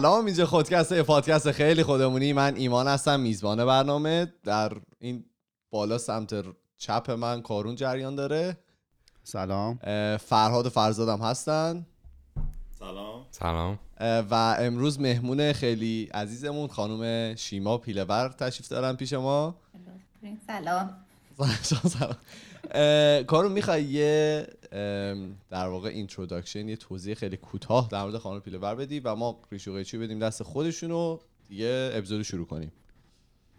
سلام اینجا خودکست پادکست خیلی خودمونی. من ایمان هستم میزبان برنامه. در این بالا سمت چپ من کارون جریان داره. سلام. فرهاد و فرزادم هستن. سلام. سلام. و امروز مهمون خیلی عزیزمون خانم شیما پیلور تشریف دارن پیش ما. سلام. سلام. کارو می‌خوای؟ یه در واقع introduction یه توضیح خیلی کوتاه در مورد خانم پیلور بدی و ما ریش و قیچی بدیم دست خودشون و دیگه اپیزود شروع کنیم.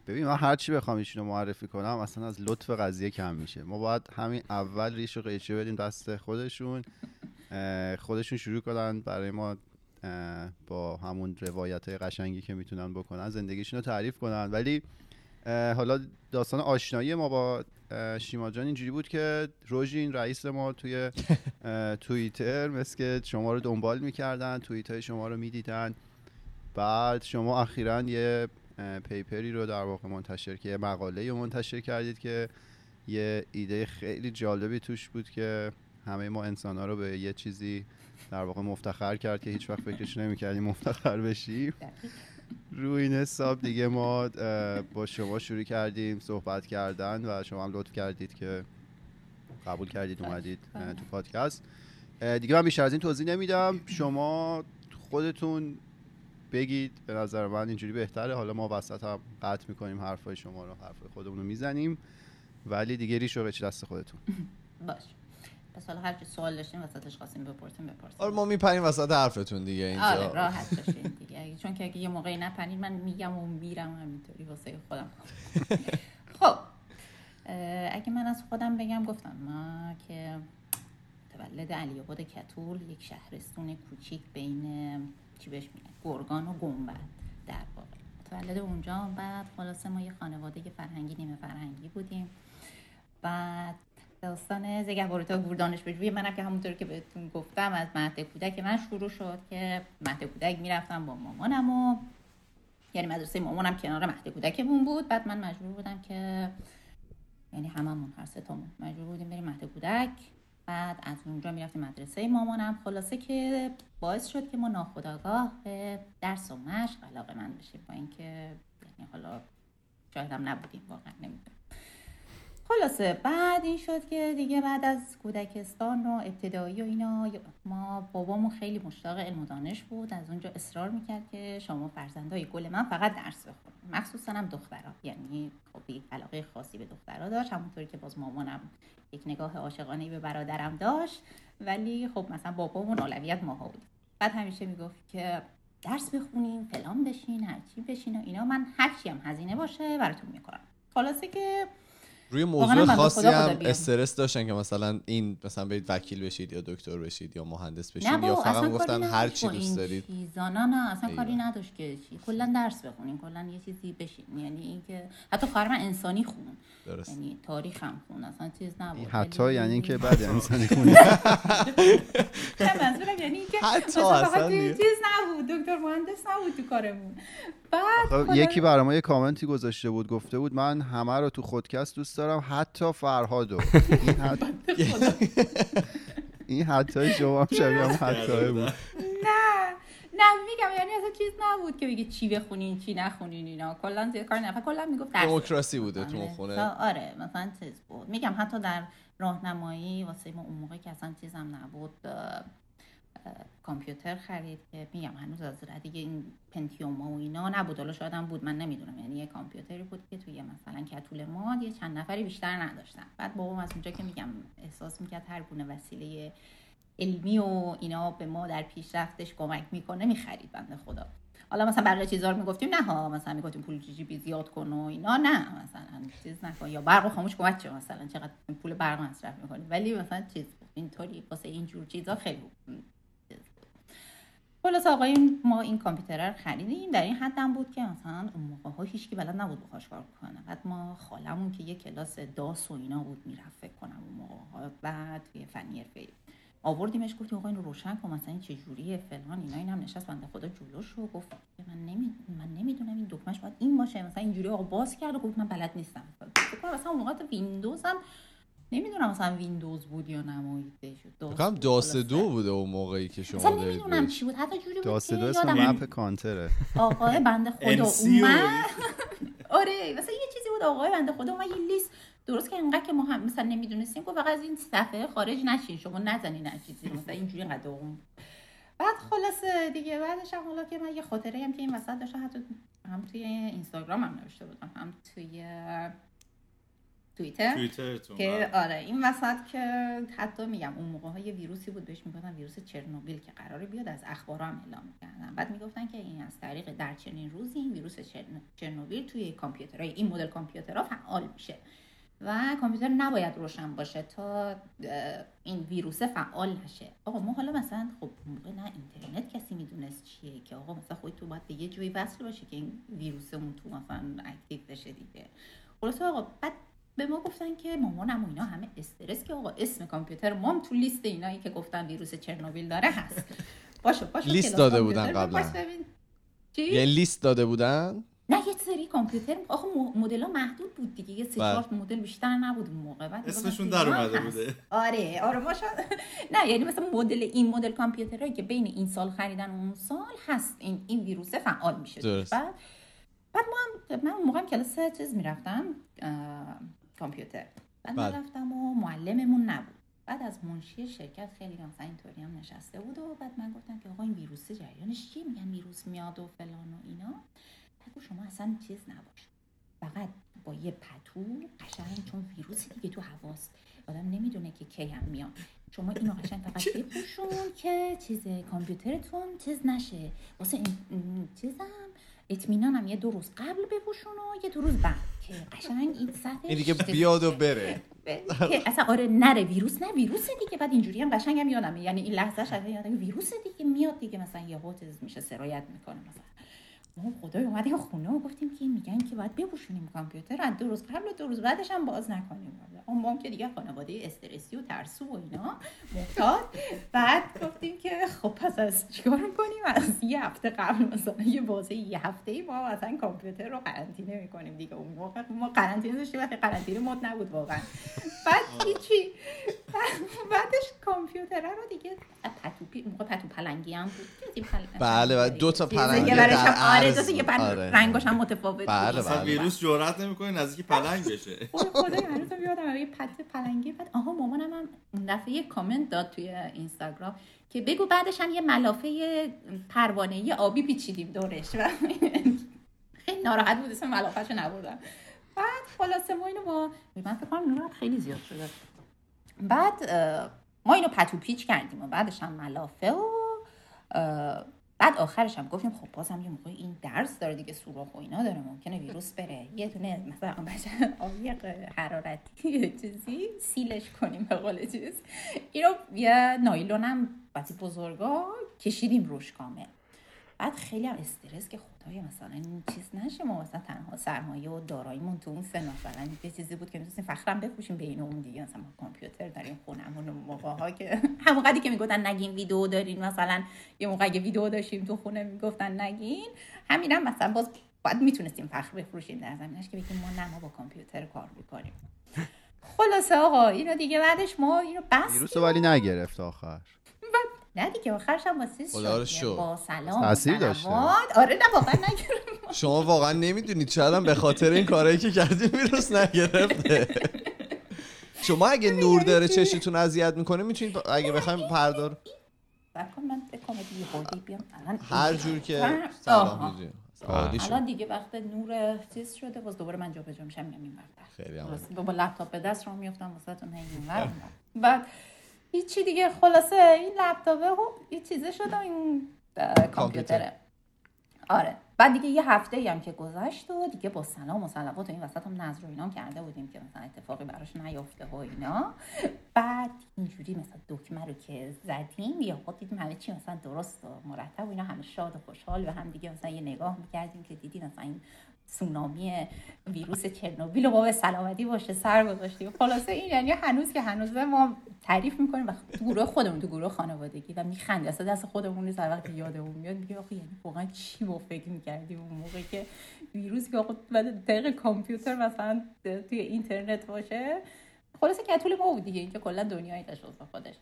ببین من هر چی بخوام ایشونو معرفی کنم اصلا از لطف قضیه کم میشه. ما باید همین اول ریش و قیچی بدیم دست خودشون. خودشون شروع کنن. برای ما با همون روایت های قشنگی که می‌تونن بکنن زندگیشون رو تعریف کنن. ولی حالا داستان آشنایی ما با شیما جان اینجوری بود که روژین رئیس ما توی توییتر مثل که شما رو دنبال می‌کردن توییت های شما رو می‌دیدن. بعد شما اخیرا یه پیپری رو در واقع منتشر که یه مقاله رو منتشر کردید که یه ایده خیلی جالبی توش بود که همه ما انسان ها رو به یه چیزی در واقع مفتخر کرد که هیچ وقت فکرش نمی‌کردیم مفتخر بشیم. روی این حساب دیگه ما با شما شروع کردیم صحبت کردن و شما هم لطف کردید که قبول کردید اومدید تو پادکست. دیگه من بیشتر از این توضیح نمیدم. شما خودتون بگید. به نظر من اینجوری بهتره. حالا ما وسط هم قطع می‌کنیم حرفای شما رو حرفای خودمون رو می‌زنیم. ولی دیگه ریش رو دست خودتون. باش. پس حالا هر سوال داشتیم وسطش خواستیم بپرسیم بپرسیم آره ما میپریم وسط حرفتون دیگه اینجا. آره راحت باشین دیگه. چون که اگه یه موقعی نپرین من میگم و میرم همینطوری واسه خودم. خب اگه من از خودم بگم گفتم ما که متولد علی آباد کتول یک شهرستون کوچیک بین چی بهش میگن؟ گرگان و گنبد در واقع. متولد اونجا بعد خلاصه ما یه خانواده فرهنگی نیمه فرهنگی بودیم. بعد داستان زگهواروتا گوردانش روی منم که همونطور که بهتون گفتم از مهد کودک من شروع شد که مهد کودک می‌رفتم با مامانم و یعنی مدرسه مامانم کنار مهد کودکمون بود. بعد من مجبور بودم که یعنی هممون هر ستامون مجبور بودیم بریم مهد کودک. بعد از اونجا می‌رفتیم مدرسه مامانم. خلاصه که باعث شد که ما ناخداگاه به درس و مشق علاقه من بشیم. با اینکه یعنی حالا شاید نبودیم واقعا نمی‌دونم. خلاصه بعد این شد که دیگه بعد از کودکستان و ابتدایی و اینا ما بابامون خیلی مشتاق علم و دانش بود. از اونجا اصرار می‌کرد که شما فرزندای گل من فقط درس بخونید مخصوصا هم دخترها یعنی خب علاقه خاصی به دخترها داشت. همونطوری که باز مامانم یک نگاه عاشقانه به برادرم داشت. ولی خب مثلا بابامون اولویت ماها بود. بعد همیشه می‌گفت که درس بخونیم فلان بشین هرچی بشین و اینا. من هرچی هم هزینه باشه براتون می‌کنم. خلاصه که روی موضوع خاصی هم استرس داشتن که مثلا این مثلا برید وکیل بشید یا دکتر بشید یا مهندس بشید یا فقط گفتن هر چی دوست دارید. نه نه اصلا کاری نداشت که چی کلا درس بخونین کلا یه چیزی بشین. یعنی اینکه حتی خواهر من انسانی خون. درست. یعنی تاریخ هم خون اصلا چیز نبود. حتی یعنی اینکه بعد انسانی خون. نه منظورم یعنی اینکه حتی اصلا چیز نبود. دکتر مهندس نبود تو کارمون. بعد یکی برای ما یه کامنتی گذاشته بود گفته بود من همه رو تو خودکست دوست دارم حتی فرهادو این حتی این حتی شما هم شبیه هم حتی بود. نه. نه میگم یعنی اصلا چیز نبود که بگه چی بخونین چی نخونین اینا. کلا زیاد کار نفر کلا می‌گفت دموکراسی بوده تو خونه. آره مثلا چیز بود. میگم حتی در راهنمایی واسه ما اون موقع که اصلا چیزم نبود کامپیوتر خرید که میگم هنوز از دیگه این پنتیوم و اینا نبود. حالا شاید هم بود من نمی‌دونم. یعنی یه کامپیوتری بود که توی مثلا کتول ما یه چند نفری بیشتر نداشتن. بعد بابام از اونجا که میگم احساس می‌کرد هر گونه وسیله علمی و اینا به ما در پیشرفتش کمک می‌کنه می‌خرید بنده خدا. حالا مثلا بقیه چیزا رو می‌گفتیم نه ها مثلا می‌گفتیم پول بی زیاد کن و اینا نه مثلا چیز نکن. یا برق خاموش کن چه مثلا؟ چقدر پول برق مصرف می‌کنی؟ ولی مثلا چیز اینطوری واسه اینجور چیزا خیلی خلاص آقای ما این کامپیوتر رو خریدیم. در این حدم بود که مثلا اون موقع ها هیچکی بلد نبود بخواش کار کنه. بعد ما خالمون که یه کلاس داس و اینا بود می‌رفت فکر کنم اون موقع بعد توی فنی حرفه آوردیمش گفتیم آقا اینو روشن کن مثلا چه جوریه فلان اینا. اینم نشست بنده خدا جلوش رو گفت. من نمی من نمی‌دونم این دکمهش باید این باشه. مثلا اینجوری آقا باز کرد و گفت من بلد نیستم. مثلا اون موقع ویندوز هم نمی‌دونم مثلا ویندوز بود یا نماییده شد میگم داس دو بوده اون موقعی که شما اصلا دارید نمی‌دونم چی بود. حتی جوری بود داس که دو اسم مپ کانتره. آقای بنده خدا اومد. آره مثلا یه چیزی بود. آقای بنده خدا اومد یه لیست درست که انقدر که ما هم مثلا نمی‌دونستیم گفت فقط از این صفحه خارج نشین. شما نزنین هر چیزی رو. مثلا اینجوری انقدر داغون بعد خلاصه دیگه. بعدش هم حالا که من یه خاطره هم که این وسط داشتم حتی هم توی اینستاگرام هم نوشته بودم هم توی توییتر؟ توییترتون که بله. آره این وسط که حتی میگم اون موقع های ویروسی بود بهش می‌گفتن ویروس چرنوبیل که قراره بیاد از اخبار هم اعلام می‌کردن بعد می‌گفتن که این از طریق در چنین روزی این ویروس چرن- چرنوبیل توی کامپیوترهای این مدل کامپیوترها فعال میشه. و کامپیوتر نباید روشن باشه تا این ویروس فعال نشه. آقا ما حالا مثلا خب اون موقع نه اینترنت کسی می‌دونست چیه که آقا مثلا خودت تو باید به یه جایی وصل باشه که این ویروس اون تو مثلا active بشه دیگه. خلاصه آقا بعد به ما گفتن که مامانم و اینا همه استرس که آقا اسم کامپیوتر ما هم تو لیست اینایی که گفتن ویروس چرنوبیل داره هست باشه باشه لیست داده بودن قبلا. یه لیست داده بودن نه یه سری کامپیوتر آخه مدل ها محدود بود دیگه یه سه بله. چهار مدل بیشتر نبود اون موقع بعد اسمشون در اومده هست. بوده. آره آره ما شاید- نه یعنی مثلا مدل این مدل کامپیوترهایی که بین این سال خریدن و اون سال هست این این ویروس فعال میشه. بعد بعد ما هم من اون موقع هم کلاس چیز می‌رفتم کامپیوتر. بعد من بله. رفتم و معلممون نبود. بعد از منشی شرکت خیلی مثلا اینطوری هم نشسته بود و بعد من گفتم که آقا این ویروس جریانش چیه؟ میگن ویروس میاد و فلان و اینا. بگو شما اصلا چیز نباش. فقط با یه پتو قشنگ چون ویروس دیگه تو هواست آدم نمی‌دونه که کی هم میاد. شما اینو قشنگ فقط بپوشون که چیز کامپیوترتون چیز نشه. واسه این این چیزم اطمینانم یه دو روز قبل بپوشون و یه دو روز بعد. که قشنگ این دیگه بیاد و بره. که اصلا آره نره ویروس نه ویروس دیگه. بعد اینجوری هم قشنگ هم یادمه. یعنی این لحظه شده یادم ویروس دیگه میاد دیگه مثلا یه چیز میشه سرایت می‌کنه مثلا. ما خدای اومدیم خونه و گفتیم که میگن که باید بپوشونیم کامپیوتر از دو روز قبل و دو روز بعدش هم باز نکنیم. اون ما هم که دیگه خانواده استرسی و ترسو و اینا محتاط. بعد گفتیم که خب پس از چیکار می‌کنیم از یه هفته قبل مثلا یه بازه یه هفته ای ما مثلا کامپیوتر رو قرنطینه می‌کنیم. دیگه اون موقع ما قرنطینه داشتیم وقتی قرنطینه مد نبود واقعا. بعد هیچی. بعد- بعدش کامپیوتر رو دیگه پتو موقع پتو پلنگی هم بود. بله، و دو تا پلنگی در آره که بود. پل- آره. رنگاش هم متفاوت بله، بود. اصلا بله. ویروس جرأت نمی‌کنه نزدیک پلنگ بشه اوه خدای هنوزم یادم یه پت پلنگی بعد آها مامانم هم اون دفعه یه کامنت داد توی اینستاگرام که بگو بعدش هم یه ملافه پروانه یه آبی پیچیدیم دورش و خیلی ناراحت بود اسم ملافهشو نبردم بعد خلاصه ما اینو با من فکر کنم نورم خیلی زیاد شده بعد ما اینو پتو پیچ کردیم و بعدش هم ملافه و بعد آخرش هم گفتیم خب بازم یه موقع این درس داره دیگه سوراخ و اینا داره ممکنه ویروس بره. یه دونه مثلا آبی حرارتی چیزی سیلش کنیم به قول چیز. اینو یه نایلون هم بزرگا کشیدیم روش کامل. بعد خیلی هم استرس که خدای مثلا این چیز نشه ما مثلا تنها سرمایه و داراییمون تو اون سن مثلا یه چیزی بود که می‌تونستیم فخرم بفروشیم بین اون دیگه. مثلا ما کامپیوتر داریم خونمون موقع ها که همون قدی که می‌گفتن نگین ویدیو دارین مثلا یه موقع اگه ویدیو داشتیم تو خونه می‌گفتن نگین. همینم مثلا باز باید می‌تونستیم فخر بفروشیم در زمینش که بگیم ما نه ما با کامپیوتر کار می‌کنیم. خلاصه آقا اینو دیگه بعدش ما اینو بس ولی نگرفت آخر. نه دیگه آخرش هم واسه خدا شد شکر. با سلام داشته. صلوات. آره نه واقعا نگرفت شما واقعا نمی‌دونید شاید هم به خاطر این کارهایی که کردیم ویروس نگرفته شما اگه نور داره چشتون اذیت می‌کنه می‌تونید اگه بخوایم پردار من خورده بیام الان هر جور که. سلام الان دیگه وقت نور چیز شده باز دوباره من جابجا میشم میام این خیلی. با لپتاپ به دست رو میفتم واسهتون هی. بعد هیچی دیگه. خلاصه این لپتاپه و این چیزه شده این کامپیوتره. آره. بعد دیگه یه هفته هم که گذشت و دیگه با سلام و صلوات و این وسط هم نظر و اینا هم کرده بودیم که مثلا اتفاقی براش نیفته و اینا. بعد اینجوری مثلا دکمه رو که زدیم یا خود دیدیم همه چی مثلا درست و مرتب و اینا همه شاد و خوشحال و هم دیگه مثلا یه نگاه می‌کردیم که دیدیم مثلا این سونامی ویروس چرنوبیل ما به سلامتی باشه سر گذاشتیم. خلاصه این یعنی هنوز که هنوز ما تعریف می‌کنیم و تو گروه خودمون تو گروه خانوادگی و میخندیم. اصلا دست خودمون نیست هر وقت یادمون میاد میگه آخه یعنی واقعا چی ما فکر می‌کردیم اون موقع که ویروس که طریق کامپیوتر مثلا توی اینترنت باشه. خلاصه که طول ما بود دیگه اینکه کلا دنیایی داشت خودش.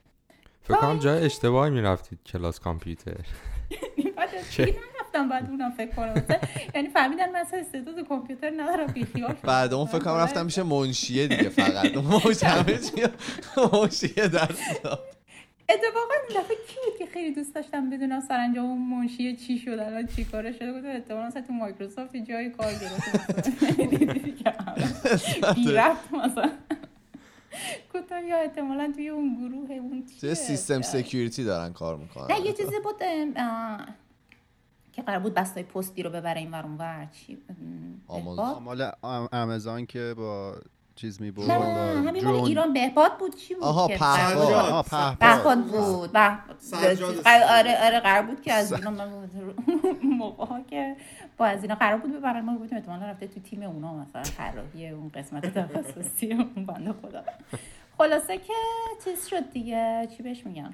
فکر کنم جای اشتباهی می‌رفتید کلاس کامپیوتر. دیگه نرفتم بعد اونم فکر کنم یعنی فهمیدن من اصلا استعداد کامپیوتر ندارم بیخیال. بعد اون فکر کنم رفتم میشه منشیه دیگه فقط. منشیه همه چی منشیه درس. اتفاقا این دفعه کی بود که خیلی دوست داشتم بدونم سرانجام اون منشی چی شد الان چی کاره شده بود؟ احتمالاً مثلا تو مایکروسافت جای کار گرفت بی رفت مثلا. گفتم یا احتمالاً توی اون گروه اون چیه؟ سیستم سکیوریتی دارن کار می‌کنن. نه یه چیزی بود که قرار بود بستای پستی رو ببره این ور اون ور. چی؟ مال آمازون که با چیز نه با همین مال. اون بهباد بود؟ چی بود آها، که پهپاد. قرار بود- پهپاد. بود. آره آره قرار بود که از اینا موقع ها که با از اینا قرار بود ببرن. ما گفتیم احتمالا رفته تو تیم اونا مثلا طراحی اون قسمت تخصصی اون بنده خدا. خلاصه که چیز شد دیگه. چی بهش میگن؟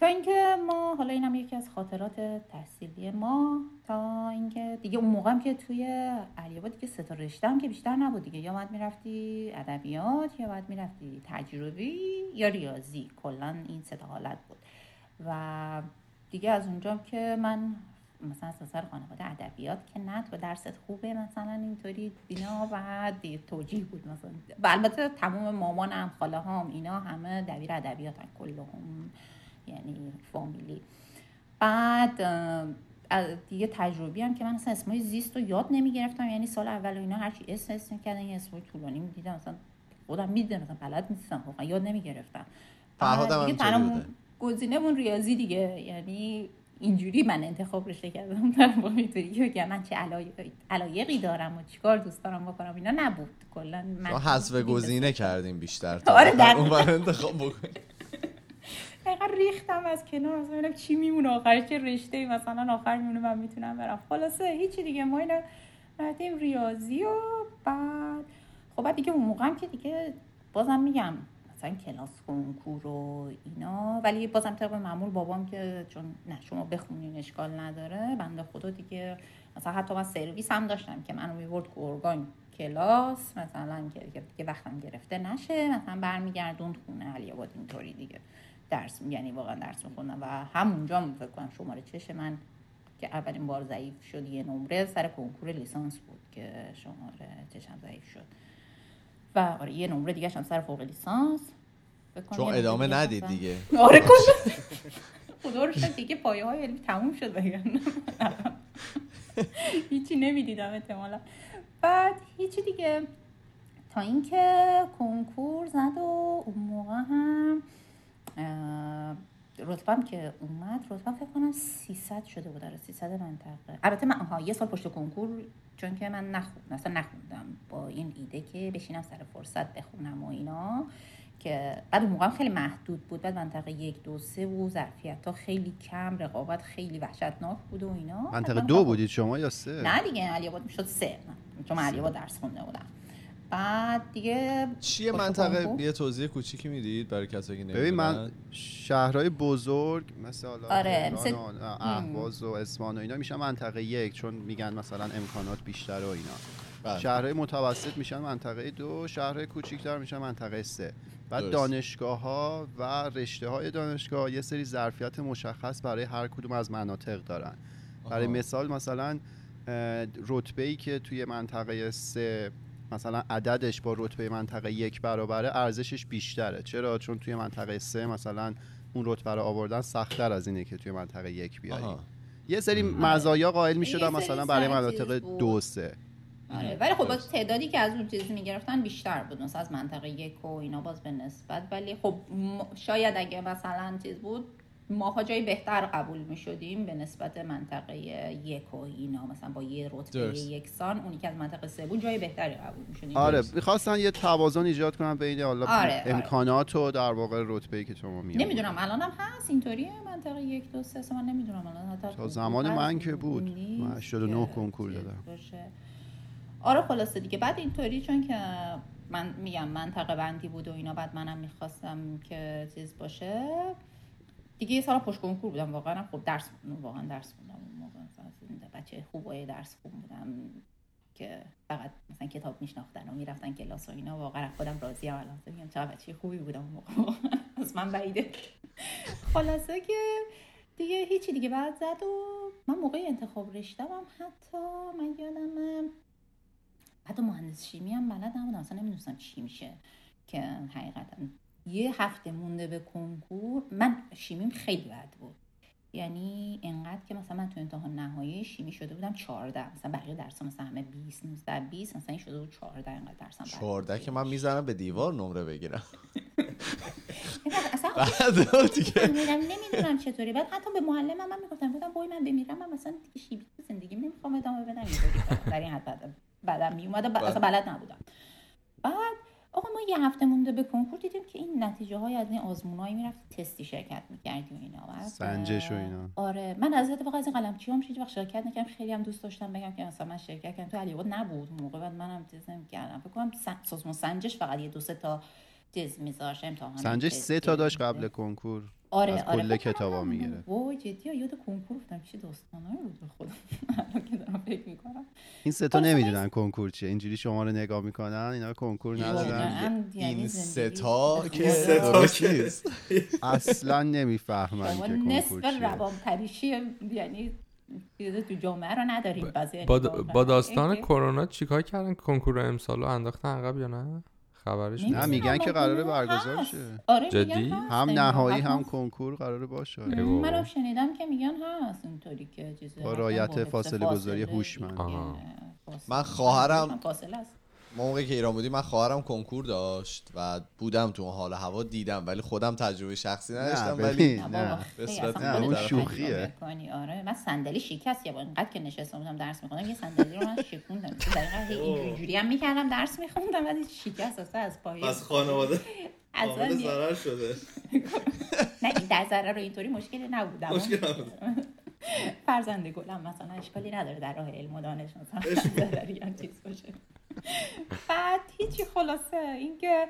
تا اینکه ما حالا اینم یکی از خاطرات تحصیلی ما تا اینکه دیگه اون موقع هم که توی علیاباد دیگه سه تا رشته هم که بیشتر نبود دیگه. یا باید می‌رفتی ادبیات یا باید می‌رفتی تجربی یا ریاضی. کلا این سه تا حالت بود. و دیگه از اونجا که من مثلا سر خانواده ادبیات که نه تو درست خوبه مثلا اینطوری. اینا و توجیه بود مثلا. و البته تمام مامانم خاله هم اینا همه دبیر ادبیات کلهم یعنی فامیلی. بعد دیگه تجربی هم که من اصلا اسمای زیست رو یاد نمی گرفتم یعنی سال اول و اینا هرچی اسم اسم می‌کردن یه اسمای طولانی می‌دیدم مثلا خودم می‌دیدم مثلا بلد نیستم واقعا یاد نمی گرفتم فرهاد هم. گزینه‌مون ریاضی دیگه. یعنی اینجوری من انتخاب رشته کردم. در واقع اینطوری که بگم من چه علای- علایقی دارم و چیکار دوست دارم بکنم اینا نبود. کلا من حذف گزینه کردیم بیشتر تا آره،. اون انتخاب بکنیم دقیقا ریختم از کنار. مثلا چی میمونه آخر چه رشته مثلا آخر میمونه من می‌تونم برم. خلاصه هیچی دیگه. ما اینا رفتیم ریاضی و بعد خب بعد دیگه اون موقع هم که دیگه بازم میگم مثلا کلاس کنکور و اینا. ولی بازم طبق معمول بابام که چون نه شما بخونین اشکال نداره. بنده خدا دیگه مثلا حتی من سرویس هم داشتم که منو می‌برد گرگان کلاس. مثلا که دیگه وقتم گرفته نشه. مثلا برمیگردوند خونه علی آباد اینطوری دیگه. درس یعنی واقعا درس میخوندم و همونجا هم فکر کنم شماره چش من که اولین بار ضعیف شد یه نمره سر کنکور لیسانس بود که شماره چشم ضعیف شد. و آره یه نمره دیگه هم سر فوق لیسانس. چون ادامه ندید دیگه. آره کلا خدا رو شد دیگه پایه های علمی تموم شد بگن هیچی نمی‌دیدم احتمالا. بعد هیچی دیگه. تا اینکه کنکور زد و اون موقع هم رتبم که اومد رتبم فکر کنم 300 شده بود آره 300 منطقه. البته من آها یه سال پشت کنکور چون که من نخوندم اصلا نخوندم با این ایده که بشینم سر فرصت بخونم و اینا که بعد موقع خیلی محدود بود. بعد منطقه یک دو سه و ظرفیت ها خیلی کم رقابت خیلی وحشتناک بود و اینا. منطقه دو خب- بودید شما یا سه؟ نه دیگه علی آباد می‌شد سه. چون من علی آباد درس خونده بودم. بعد دیگه چیه منطقه. یه توضیح کوچیکی می‌دید برای کسایی که ببین من شهرهای بزرگ مثل حالا آره، مثل- و اهواز و اصفهان و اینا میشن منطقه یک چون میگن مثلا امکانات بیشتر و اینا بله. شهرهای متوسط میشن منطقه دو شهرهای کوچیکتر میشن منطقه سه بعد. دانشگاه ها و رشته های دانشگاه یه سری ظرفیت مشخص برای هر کدوم از مناطق دارن برای آها. مثال مثلا رتبه ای که توی منطقه سه مثلا عددش با رتبه منطقه یک برابره ارزشش بیشتره. چرا؟ چون توی منطقه سه مثلا اون رتبه رو آوردن سختتر از اینه که توی منطقه یک بیاری آها. یه سری مزایا قائل می یه شدن سری مثلا برای مناطق چیز. دو سه. آره ولی خب باز تعدادی که از اون چیزی می‌گرفتن بیشتر بود مثلا از منطقه یک و اینا باز به نسبت. ولی خب شاید اگه مثلا چیز بود ماها جای بهتر قبول می شدیم به نسبت منطقه یک و اینا مثلا با یه رتبه. یکسان اونی که از منطقه سه بود جای بهتری قبول می شدیم آره می‌خواستن یه توازن ایجاد کنن بین حالا آره، آره. امکانات و در واقع رتبه ای که شما میاری نمی‌دونم الان هم هست اینطوریه منطقه یک دو سه من نمی‌دونم الان حتی تا زمان من که بود. من 89 که کنکور دادم. آره خلاصه دیگه بعد اینطوری چون که من میگم منطقه بندی بود و اینا بعد منم می‌خواستم که چیز باشه دیگه یه سال پشت کنکور بودم واقعا خب درس واقعا درس خوندم. اون موقع مثلا بچه خوبای درس خون بودم که فقط مثلا کتاب میشناختن و می‌رفتن کلاس و اینا. واقعا خودم راضی ام الان. میگم چقدر بچه خوبی بودم اون موقع. از من بعیده. خلاصه که دیگه هیچی دیگه بعد زد و من موقع انتخاب رشتم هم حتی من یادمه حتی مهندس شیمی هم بلد نبودم اصلا نمی‌دونستم چی میشه که حقیقتا یه هفته مونده به کنکور من شیمیم خیلی بد بود. یعنی انقدر که مثلا من تو امتحان نهایی شیمی شده بودم 14 مثلا بقیه درس مثلا همه 20 19 20 مثلا این شده بود 14 انقدر درسم بد بود. 14 که من می‌زنم به دیوار نمره بگیرم. اصلا نمی‌دونم چطوری. بعد حتی به معلمم من می‌گفتم گفتم وای من بمیرم من مثلا دیگه شیمی تو زندگیم نمی‌خوام ادامه بدم در این حد بعد بعدم میومد اصلا بلد نبودم. بعد آقا ما یه هفته مونده به کنکور دیدیم که این نتیجه های از این آزمونایی می‌رفت تستی شرکت می‌کردی و اینا سنجش و اینا. آره. من از اتفاق از این قلمچی هم هیچ وقت شرکت نکردم. خیلی هم دوست داشتم بگم که مثلا من شرکت کردم. تو علیاباد نبود موقع. بعد منم چیز کردم فکر کنم سازمان سنجش فقط یه دو سه تا چیز میذاشت. امتحان سنجش سه تا داشت قبل کنکور. آره از آره. کل کتابا می‌گیره. وای جدی یاد کنکور گفتم چی داستانایی بود به خودم. الان که دارم فکر می‌کنم. این سه تا نمی‌دونن کنکور چیه. اینجوری شما رو نگاه می‌کنن اینا کنکور ندارن. یعنی این ستا به که. درست. نیست اصلا نمی‌فهمن که نصف کنکور چیه. روان پریشی یعنی تو جامعه رو نداریم با. با داستان کرونا چیکار کردن؟ کنکور امسال رو انداختن عقب یا نه؟ خبرش نه میگن که قراره برگزار. شه آره جدی؟ هم. نهایی هم کنکور قراره باشه. منم شنیدم که میگن هست اینطوری که با حفظ فاصله گذاری. هوشمند. من خواهرم- فاصله است ما موقعی که ایران بودیم من خواهرم کنکور داشت و بودم تو اون حال هوا دیدم ولی خودم تجربه شخصی نداشتم. ولی نه. به صورت اون شوخیه. آره من صندلی شکست بار اینقدر که نشسته بودم درس میخوندم یه صندلی رو من شکوندم. دقیقا اینجوری هم می‌کردم درس میخوندم ولی شکست اصلا از پایه پس خانواده؟ یه- ضرر شده. نه این در ضرر رو اینطوری مشکلی نبود. اما مشکل نبود. فرزند گلم مثلا اشکالی نداره در راه علم و دانش مثلا ضرری هم چیز باشه. بعد هیچی خلاصه. اینکه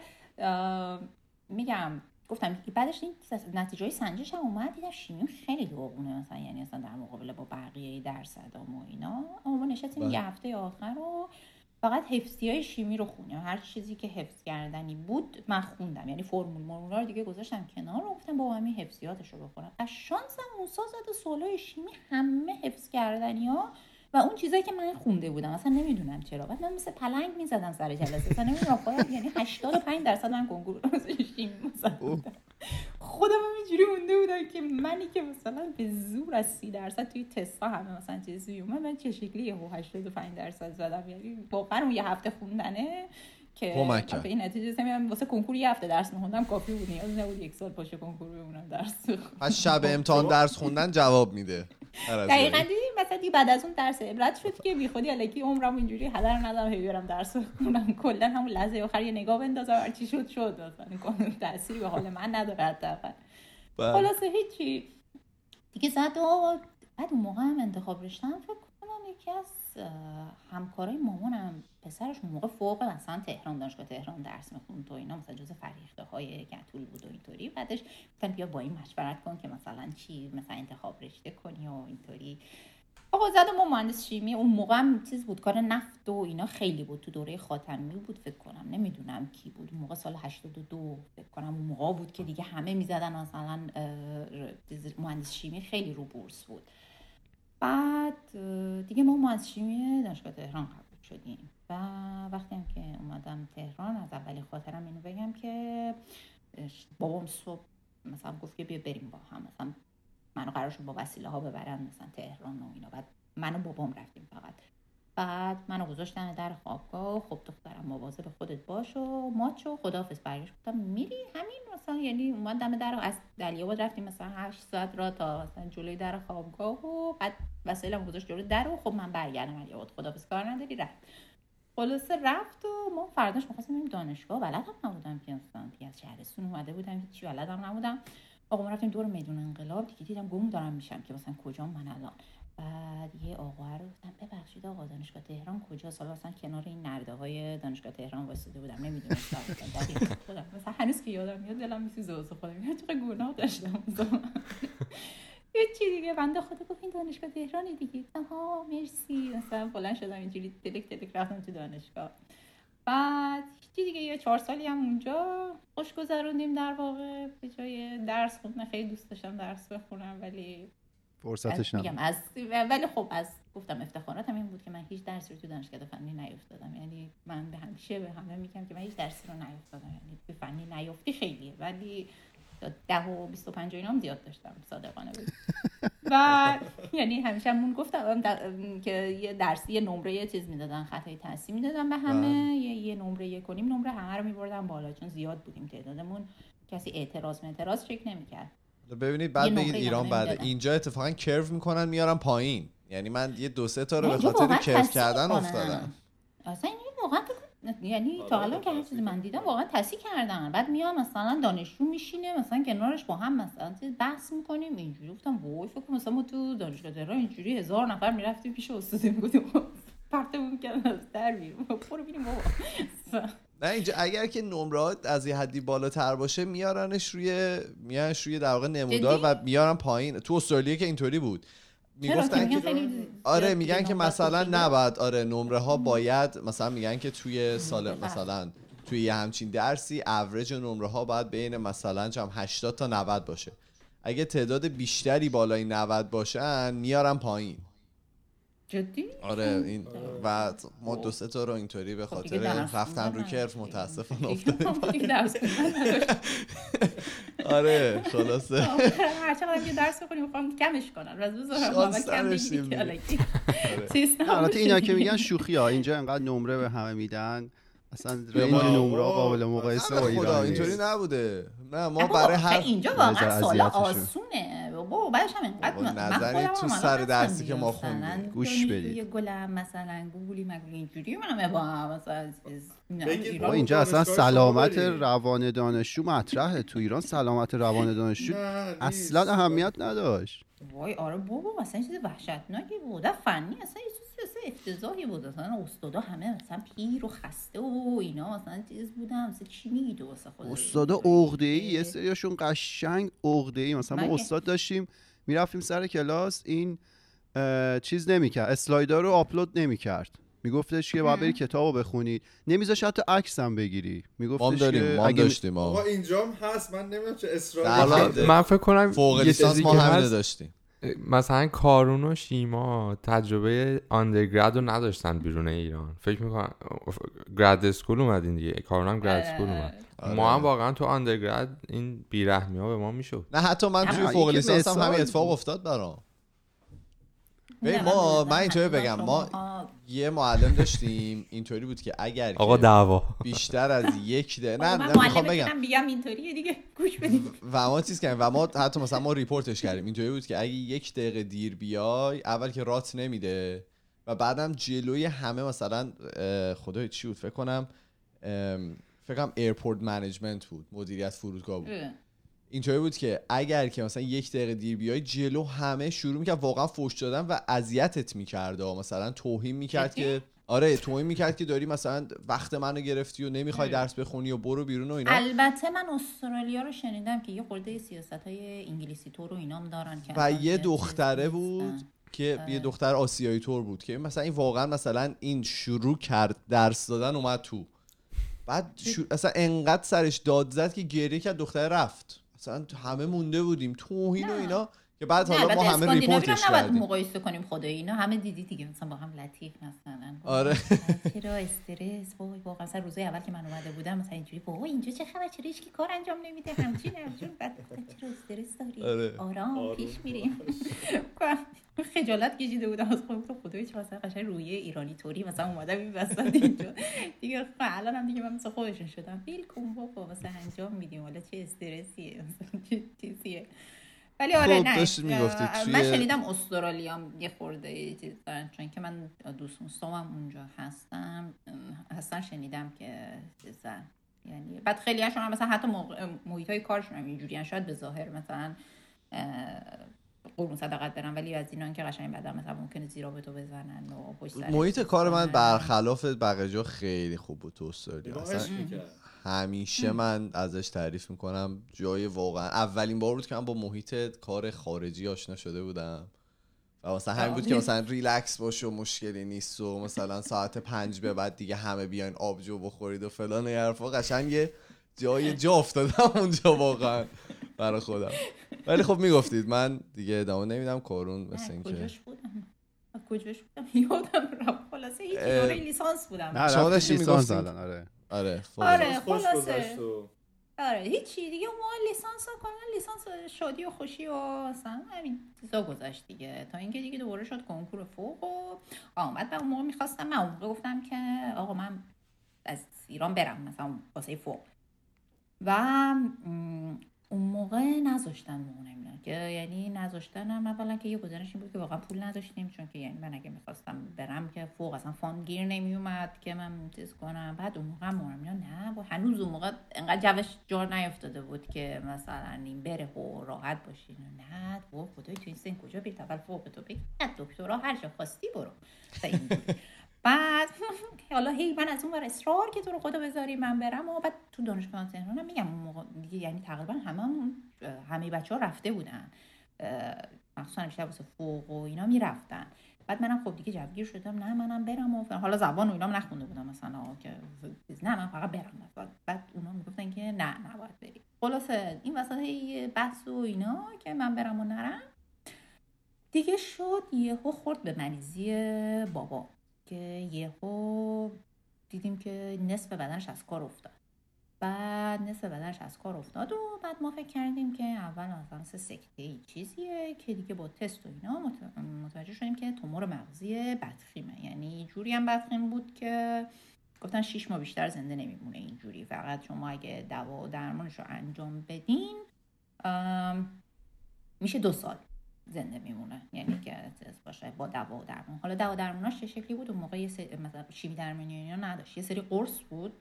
میگم گفتم که بعدش این نتیجه های سنجش هم اومد دیدم شیمیم خیلی داغونه مثلا. یعنی اصلا در مقابله با بقیه درصدام و اینا. اما ما نشستیم بله. یه هفته آخر رو فقط حفظی های شیمی رو خونیم هر چیزی که حفظ کردنی بود من خوندم. یعنی فرمول مرمولا رو دیگه گذاشتم کنار و گفتم با همین حفظیاتش رو بخونم از شانسم اون سال زد سوالای شیمی همه حفظ کردنی ها و اون چیزایی که من خونده بودم اصلا نمی‌دونم چرا. بعد من مثل پلنگ می‌زدم سر جلسه. اصلا نمی‌دونم خودم یعنی 85 درصد من کنکور. خودم هم اینجوری مونده بودم که منی که مثلا به زور از 30 درصد توی تستا همه مثلا چیزی اومد. من چه شکلی یهو 85 درصد زدم؟ یعنی واقعا اون یه هفته خوندنه که کمک این نتیجه رسیدم. واسه کنکور یه هفته درس میخوندم کافی بود. نیاز نبود یک سال پشت کنکور بمونم درس. پس شب امتحان درس خوندن جواب میده. از دقیقا جایی. دیدی؟ مثلا بعد از اون درس عبرت شد که بی خودی الکی عمرم اینجوری هدر ندارم هی برم درس بخونم. کلا همون لحظه آخر یه نگاه بندازم هر چی شد شد. اصلا کلا تأثیری به حال من نداره حداقل. بله. خلاصه هیچی. دیگه زد و بعد اون موقع هم انتخاب رشتم فکر کنم یکی از همکارای مامانم پسرش موقع فوق مثلا تهران دانشگاه تهران درس می‌خوند و اینا مثلا جز فریخته های گتول بود و اینطوری. بعدش گفتم بیا با این مشورت کن که مثلا چی مثلا انتخاب رشته کنی و اینطوری. آقا زدم ما مهندس شیمی اون موقع هم چیز بود کار نفت و اینا خیلی بود. تو دوره خاتمی بود فکر کنم. نمی‌دونم کی بود. اون موقع سال 82 فکر کنم اون موقع بود که دیگه همه می‌زدن مثلا مهندس شیمی خیلی رو بورس بود. بعد دیگه ما مهندس شیمی دانشگاه تهران قبول شدیم. و وقتی هم که اومدم تهران از اولین خاطرم اینو بگم که بابام صبح مثلا گفت که بیا بریم با هم. مثلا منو قرار شد با وسیله ها ببرن مثلا تهران و اینا. بعد من و بابام رفتیم فقط. بعد منو گذاشتن در خوابگاه. خب دخترم مواظب خودت باش و ماچ و خداحافظ. برگشت گفتم میری؟ همین مثلا یعنی اومد دم در از دلیاباد رفتیم مثلا 8 ساعت را تا مثلا جلوی در خوابگاه و بعد وسایلم گذاشت جلوی در و خب من برگردم دلیاباد خداحافظ. کار نداری؟ رفت. خلاصه رفت و ما فرداش می‌خواستیم بریم دانشگاه. بلد هم نبودم که اصلا. از شهرستون اومده بودم هیچی بلدم نبودم. آقا ما رفتیم دور میدون انقلاب. دیگه دیدم گم دارم میشم که مثلا کجا من الان. بعد یه آقا رو گفتم ببخشید آقا دانشگاه تهران کجا حالا مثلا کنار این نرده های دانشگاه تهران واسطه بودم نمی‌دونستم دقیق خودم. مثلا هنوز که یادم میاد دلم میسوزه واسه خودم. چقدر گناه داشتم. یه چی دیگه بنده خدا گفت این دانشگاه تهرانی دیگه. ها مرسی. مثلا بلند شدم اینجوری تلک تلک رفتم تو دانشگاه. بعد هیچی دیگه یه چهار سالی هم اونجا خوش گذروندیم در واقع. به جای درس خوندن خیلی دوست داشتم درس بخونم ولی فرصتش نبود از ولی خب از گفتم افتخاراتم این بود که من هیچ درسی رو تو دانشگاه فنی نیفتادم یعنی من به همیشه به همه میگم که من هیچ درسی رو نیفتادم یعنی به فنی نیفتی خیلیه. ولی ده و 25 و اینا هم زیاد داشتم. صادقانه بود و یعنی همیشه همون گفتم. در- که یه درسی یه نمره یه چیز می‌دادن. خطای تصحیح می‌دادن به همه. یه, یه نمره یک کنیم نمره همه رو میبردن بالا. چون زیاد بودیم تعدادمون. کسی اعتراض اعتراض چک نمی‌کرد. ببینید بعد بگید ایران بعد. اینجا اتفاقا کرو می‌کنن میارن پایین. یعنی من یه دو سه تا رو به خاطر کرو تصحیح کردن. افتادم اصلا این واقعا یعنی تا الان که هر چیزی من دیدم واقعا تصحیح کردن. بعد میام مثلا دانشجو میشینه مثلا کنارش با هم مثلا چیز بحث می‌کنیم. اینجوری گفتم وای فکر کنم مثلا ما تو دانشگاه تهران اینجوری هزار نفر می‌رفتیم پیش استاد می‌گفتیم پرتمون می‌کردن از در بیرون. برو ببینیم بابا. نه اینجا اگر که نمرات از یه حدی بالاتر باشه میارنش روی میارنش روی در واقع نمودار؟ و میارن پایین. تو استرالیا که اینطوری بود. می‌گفتن که خیلی آره میگن که نمرات مثلا. نباید آره نمره ها باید مثلا میگن که توی سال مثلا توی یه همچین درسی اوریج نمره ها باید بین مثلا چم 80 تا 90 باشه. اگه تعداد بیشتری بالای 90 باشن میارن پایین. جدی آره این و ما دو سه تا رو اینطوری به خب خاطر درس رفتن رو کرف. متاسفانه دیگه افتادیم. آره خلاصه هر چقدر که درس بخونیم می‌خوام کمش کنن و از آره. البته اینا که. میگن شوخی ها اینجا انقدر نمره به همه میدن اصلا رنج نمره قابل مقایسه با خدا ایران اینطوری. نبوده نه ما برای آخه هر اینجا یه واقعا سال اذیتشون. آسونه بابا بعدش هم اینقدر بابا، من- من نظری خودم تو سر درسی که ما. مثلا خوندیم. گوش بدید. گلم مثلا گوگلی مگولی اینجوری منم با مثلا بابا اینجا اصلا سلامت. روان دانشجو مطرحه تو ایران سلامت روان دانشجو. اصلا اهمیت نداشت وای آره بابا اصلا چیز وحشتناکی بود فنی اصلا یه اصلا افتضاحی بود. اصلا استادا همه مثلا پیر و خسته و اینا مثلا چیز بودن مثلا چی میگی تو واسه خودت؟ استادا عقده ای یه سریاشون قشنگ عقده ای مثلا ما؟ استاد داشتیم می‌رفتیم سر کلاس این چیز نمی‌کرد اسلایدار رو آپلود نمی‌کرد. میگفتش که باید بری کتابو بخونید نمیذاش حتی عکس هم بگیری. هم میگفتش داریم که ما هم اگه می- داشتیم آقا اینجا هم هست. من نمی‌دونم چه ده. من فکر کنم فوق یه لیسانس چیزی ما هست داشتیم. مثلا کارون و شیما تجربه آندرگراد رو نداشتن بیرون ایران. فکر می‌کنم grad school اومدین دیگه. کارون هم grad school اومد. آره. ما هم واقعا تو undergrad این بیرحمی ها به ما می‌شد. نه حتی من توی فوق لیسانس هم همین اتفاق. افتاد برام. ببین ما. من اینطوری بگم ما یه معلم داشتیم اینطوری بود که اگر آقا دعوا. بیشتر از یک ده نه من نه می‌خوام بگم. بیگم اینطوریه دیگه گوش بدید و ما چیز کردیم و ما حتی مثلا ما report اش کردیم. اینطوری بود که اگه یک دقیقه دیر بیای اول که رات نمیده. و بعدم جلوی همه مثلا خدای چی بود؟ فکر کنم فکر کنم airport management بود مدیریت فرودگاه بود. اینطوری بود که اگر که مثلا یک دقیقه دیر بیای جلو همه شروع می‌کرد واقعا فوش دادن و اذیتت می‌کرد مثلا توهین می‌کرد؟ که آره توهین می‌کرد که داری مثلا وقت منو گرفتی و نمی‌خوای. درس بخونی و برو بیرون و اینا البته من استرالیا رو شنیدم که یه خورده سیاست های انگلیسی طور و اینام دارن که و یه دختره بود. که آره. یه دختر آسیایی طور بود که مثلا این واقعا مثلا این شروع کرد درس دادن اومد تو بعد شو... اصلا انقدر سرش داد زد که گریه کرد دختر رفت اصلا همه مونده بودیم توهین و. اینا که بعد نه حالا ما همه ریپورتش نباید کردیم. مقایسه کنیم خدایی اینا. همه دیدی دیگه مثلا با هم لطیف مثلا. آره. چرا استرس؟ وای واقعا مثلا روزای اول که من اومده بودم مثلا اینجوری بابا اینجا چه خبر؟ چرا هیچ کی کار انجام نمیده؟ همچین همچین. بعد چرا استرس داری؟ آره. آرام پیش میریم. خجالت کشیده بودم. از خودم گفتم خدای چه مثلا قشنگ روی ایرانی طوری مثلا اومدم این وسط اینجا. دیگه الان هم دیگه من مثل خودشون شدم. بیل کن بابا مثلا انجام میدیم. حالا چه استرسیه؟ مثلا چه چیزیه؟ ولی آره خب، نه. می‌گفتی توی- من شنیدم استرالیا هم یه خورده چیز دارن چون که من دوست دوستامم اونجا هستم. اه، هستن شنیدم که چیزن یعنی بعد خیلی هاشون هم مثلا حتی محیط های کارشون هم اینجوری شاید به ظاهر مثلا قرون صدقت برن ولی از اینا که قشنگ بعدا مثلا ممکنه زیرا به تو بزنن و پشت محیط کار من. برخلاف بقیه جا خیلی خوب بود تو استرالیا. همیشه من ازش تعریف می‌کنم جای واقعا اولین بار بود که من با محیط کار خارجی آشنا شده بودم. و مثلا همین بود که مثلا ریلکس باشه و مشکلی نیست و مثلا ساعت پنج به بعد دیگه همه بیاین آبجو بخورید و فلان و حرفا. قشنگ یه جای جا افتادم اونجا واقعا برای خودم. ولی خب می‌گفتید من دیگه ادامه نمیدم. کارون مثل اینکه کجاش بودم؟ کجاش بودم؟ یادم رفت. خلاصه هیچ دوره لیسانس بودم. نه لیسانس؟ الان آره. آره خب. آره خوش خلاصه. گذشت و آره هیچی دیگه موقع لیسانس ها کاملا لیسانس شادی و خوشی و اصلا همین چیزا گذشت دیگه. تا اینکه دیگه دوباره شد کنکور فوق و آمد و اون موقع می‌خواستم من اون موقع گفتم که آقا من از ایران برم مثلا واسه فوق. و اون موقع نذاشتن مون اینا که یعنی نذاشتنم اولا که یه گزارش این بود که واقعا پول نداشتیم چون که یعنی من اگه می‌خواستم برم که فوق اصلا فاند گیر نمیومد که من چیز کنم. بعد اون موقع مورم اینا نه با هنوز اون موقع انقدر جوش جار نیافتاده بود که مثلا این بره و راحت باشین نه. و خدای تو این سن کجا بری اول فوق تو بگی دکترا هر جا خواستی برو. اینجوری. بعد حالا هی من از اون ور اصرار که تو رو خدا بذاری من برم و بعد تو دانشگاه تهران هم میگم اون موقع دیگه یعنی تقریبا همه همه بچه ها رفته بودن. مخصوصا بیشتر واسه فوق و اینا می‌رفتن. بعد منم خب دیگه جوگیر شدم نه منم برم و. حالا زبان و اینا هم نخونده بودم مثلا که نه من فقط برم. مثلا بعد اونا می‌گفتن که نه نباید بری. خلاصه این وسط بحث و اینا که من برم و نرم. دیگه شد یهو خورد به مریضی بابا. که یهو دیدیم که نصف بدنش از کار افتاد. بعد نصف بدنش از کار افتاد و بعد ما فکر کردیم که اول مثلا مثل سکته ای چیزیه که دیگه با تست و اینا مت- متوجه شدیم که تومور مغزی بدخیمه. یعنی جوری هم بدخیم بود که گفتن شیش ماه بیشتر زنده نمیمونه اینجوری. فقط شما اگه دوا و درمانش رو انجام بدین میشه دو سال. زنده میمونه. یعنی که چیز باشه با دوا و درمان. حالا دوا و درماناش چه شکلی بود؟ اون موقع یه سری مثلا شیمی درمانی اینا نداشت. یه سری قرص بود.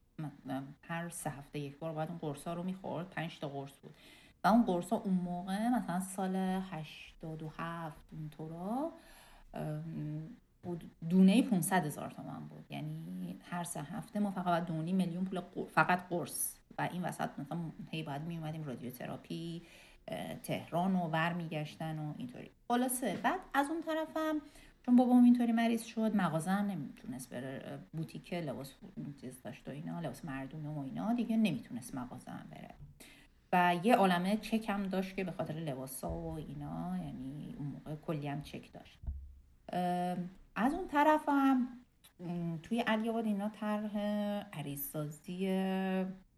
هر سه هفته یک بار باید اون قرص ها رو می‌خورد. پنج تا قرص بود. و اون قرص ها اون موقع مثلا سال 87 اونطورا بود. دونه 500 هزار تومن بود. یعنی هر سه هفته ما فقط باید دو و نیم میلیون پول فقط قرص. و این وسط مثلا هی باید می اومدیم رادیوتراپی. تهران و برمیگشتن و اینطوری. خلاصه بعد از اون طرفم چون بابام اینطوری مریض شد مغازه هم نمی‌تونست بره بوتیک لباس چیز داشت و اینا لباس مردونه و اینا دیگه نمی‌تونست مغازه هم بره. و یه عالمه چک هم داشت که به خاطر لباسا و اینا یعنی اون موقع کلی هم چک داشت. از اون طرف هم توی علی آباد اینا طرح عریضسازی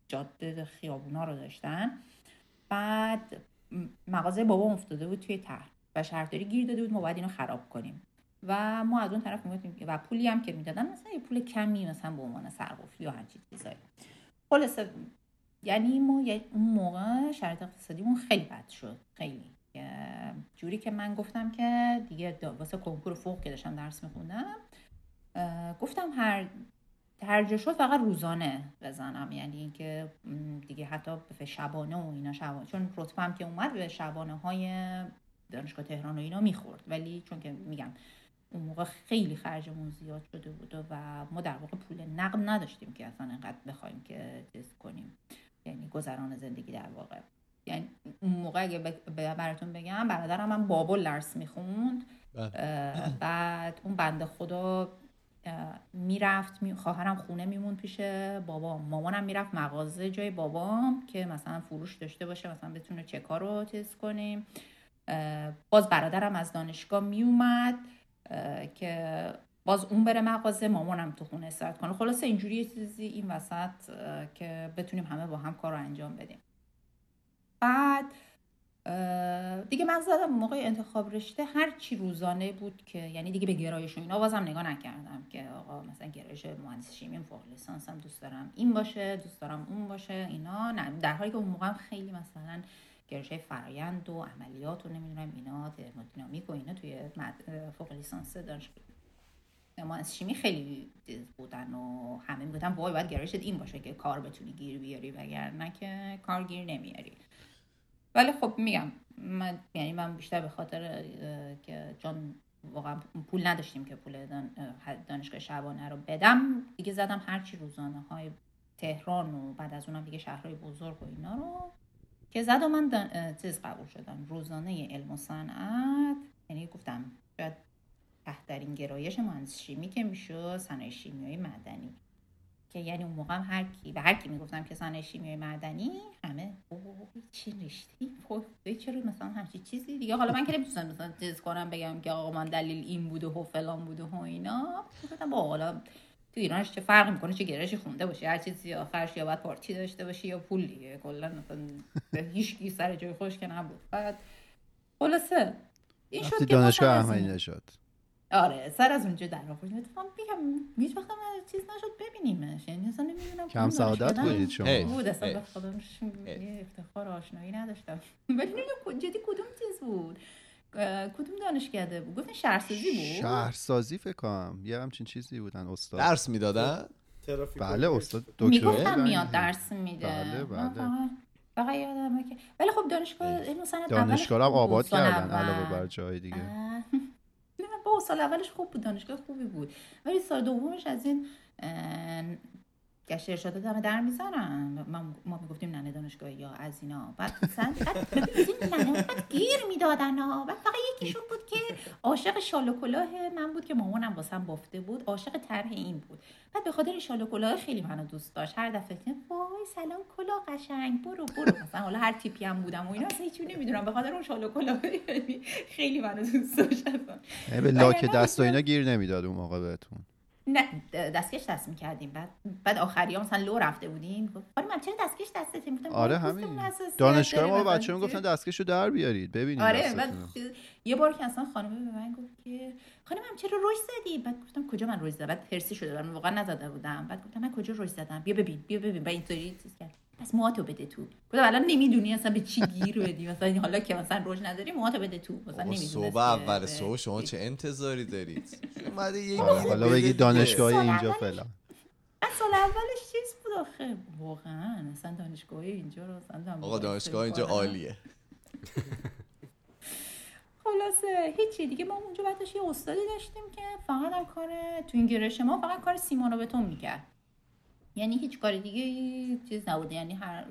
جاده خیابونا رو داشتن. بعد مغازه بابا افتاده بود توی طرح و شهرداری گیر داده بود ما باید اینو خراب کنیم. و ما از اون طرف می‌گفتیم و پولی هم که می‌دادن مثلا یه پول کمی مثلا به عنوان سرقفلی و همچین چیزایی. خلاصه یعنی ما اون موقع شرایط اقتصادیمون خیلی بد شد خیلی. جوری که من گفتم که دیگه واسه کنکور فوق که داشتم درس میخوندم گفتم هر جا شد فقط روزانه بزنم. یعنی اینکه دیگه حتی به شبانه و اینا شبانه چون رتبه هم که اومد به شبانه های دانشگاه تهران و اینا می‌خورد. ولی چون که میگم اون موقع خیلی خرجمون زیاد شده بود و ما در واقع پول نقد نداشتیم که اصلا انقدر بخوایم که چیز کنیم. یعنی گذران زندگی در واقع. یعنی اون موقع اگه ب- ب- براتون بگم برادرم هم بابل درس می‌خوند. بله. بعد اون بنده خدا می‌رفت می... خواهرم خونه میمون پیش بابام مامانم می‌رفت مغازه جای بابام که مثلا فروش داشته باشه مثلا بتونه چکا رو تست کنیم باز برادرم از دانشگاه میومد که باز اون بره مغازه مامانم تو خونه استراحت کنه. خلاصه اینجوری یه چیزی این وسط که بتونیم همه با هم کار رو انجام بدیم. بعد دیگه من زدم موقع انتخاب رشته هر چی روزانه بود که یعنی دیگه به گرایش و اینا بازم نگاه نکردم که آقا مثلا گرایش مهندسی شیمی فوق لیسانسم دوست دارم این باشه دوست دارم اون باشه اینا نه. در حالی که اون موقع هم خیلی مثلا گرایش فرایند و عملیات و نمی‌دونم اینا ترمودینامیک و اینا توی فوق لیسانس دانشگاه مهندسی شیمی خیلی چیز بودن و همه می‌گفتن وای باید گرایشت این باشه که کار بتونی گیر بیاری وگرنه که کار گیر نمیاری. ولی خب میگم من یعنی من بیشتر به خاطر که چون واقعا پول نداشتیم که پول دان- اه، دانشگاه شبانه رو بدم دیگه زدم هرچی روزانه های تهران و بعد از اونم دیگه شهرهای بزرگ و اینا رو که زد و من چیز قبول شدم. روزانه علم و صنعت یعنی گفتم شاید تحترین گرایش مهندس شیمی که می‌شد صنایع شیمیایی معدنی. که یعنی اون موقع هم هر کی به هر کی می‌گفتم که صنایع شیمیایی معدنی همه اوه چی رشته خب چرا مثلا همچی چیزی دیگه؟ حالا من که نمی‌تونم مثلا چیز کنم بگم که آقا من دلیل این بوده و فلان بوده و اینا. گفتم با حالا تو ایرانش چه فرق می‌کنه؟ چه گرایشی خونده باشه هر چیزی آخرش یا باید پارتی داشته باشی یا پول دیگه. کلا مثلا هیچ کی سر جای خوش که نبود. بعد خلاصه این شد که دانشگاه احمدی نشد. آره سر از اونجا در آوردیم اتفاقا بگم هیچ وقت هم چیز نشد ببینیمش. یعنی اصلا نمی‌دونم کم سعادت بودید شما. هی. بود اصلا. به خودم یه افتخار آشنایی نداشتم. ولی نمی‌دونم جدی کدوم چیز بود؟ کدوم دانشکده بود؟ گفتن شهرسازی بود؟ شهرسازی فکر کنم. یه همچین چیزی بودن استاد. درس می‌دادن؟ ترافیک بله استاد دکتر. می‌گفتم میاد درس میده. بله، من بله. فقط- یادمه که ولی خب دانشگاه علم صنعت دانشگاه هم آباد کردن. علاوه بر جای دیگه. نه با سال اولش خوب بود دانشگاه خوبی بود. ولی سال دومش از این گشت ارشادات همه در می‌ذارن. ما, می‌گفتیم ننه دانشگاه یا از اینا. بعد از این ننه گیر می‌دادن ها. بعد فقط یکیشون بود که عاشق شال و کلاه من بود که مامانم واسم بافته بود. عاشق طرح این بود. بعد به خاطر شال و کلاه خیلی منو دوست داشت. هر دفعه که وای سلام کلاه قشنگ برو برو. مثلا حالا هر تیپی هم بودم و اینا اصلا هیچی نمی‌دونم. به خاطر اون شال و کلاه خیلی منو دوست داشت. به لاک وگرنه دست و اینا گیر نمی‌داد اون موقع بهتون. نه دستکش دست می‌کردیم. بعد بعد آخری مثلا لو رفته بودیم. گفت آره من چرا دستکش دستت می‌گفتم آره همین. دانشگاه ما بچه‌ها می‌گفتن دستکش رو در بیارید. ببینید آره بعد. یه بار که اصلا خانمه به من گفت که خانم هم چرا روش زدی؟ بعد گفتم کجا من روش زدم؟ بعد هرسی شده من واقعا نزده بودم. بعد گفتم من کجا روش زدم؟ بیا ببین بیا ببین. بعد اینطوری چیز کرد. پس موهاتو بده تو. گفتم الان نمی‌دونی اصلا به چی گیر بدی. مثلا حالا که مثلا روش نداری موهاتو بده تو. مثلا نمی‌دونی صبح اول صبح شما چه انتظاری دارید؟ اومده یه گیری حالا بگی. دانشگاه اینجا فلان. سال اولش چیز بود آخه. واقعا اصلا دانشگاه اینجا رو اصلا آقا دانشگاه اینجا. عالیه. خلاصه هیچی دیگه. ما اونجا بعدش یه استادی داشتیم که فقط هم کار تو این گرایش ما فقط کار سیمان و بتون می‌کرد. یعنی هیچ کار دیگه چیز نبوده. یعنی هر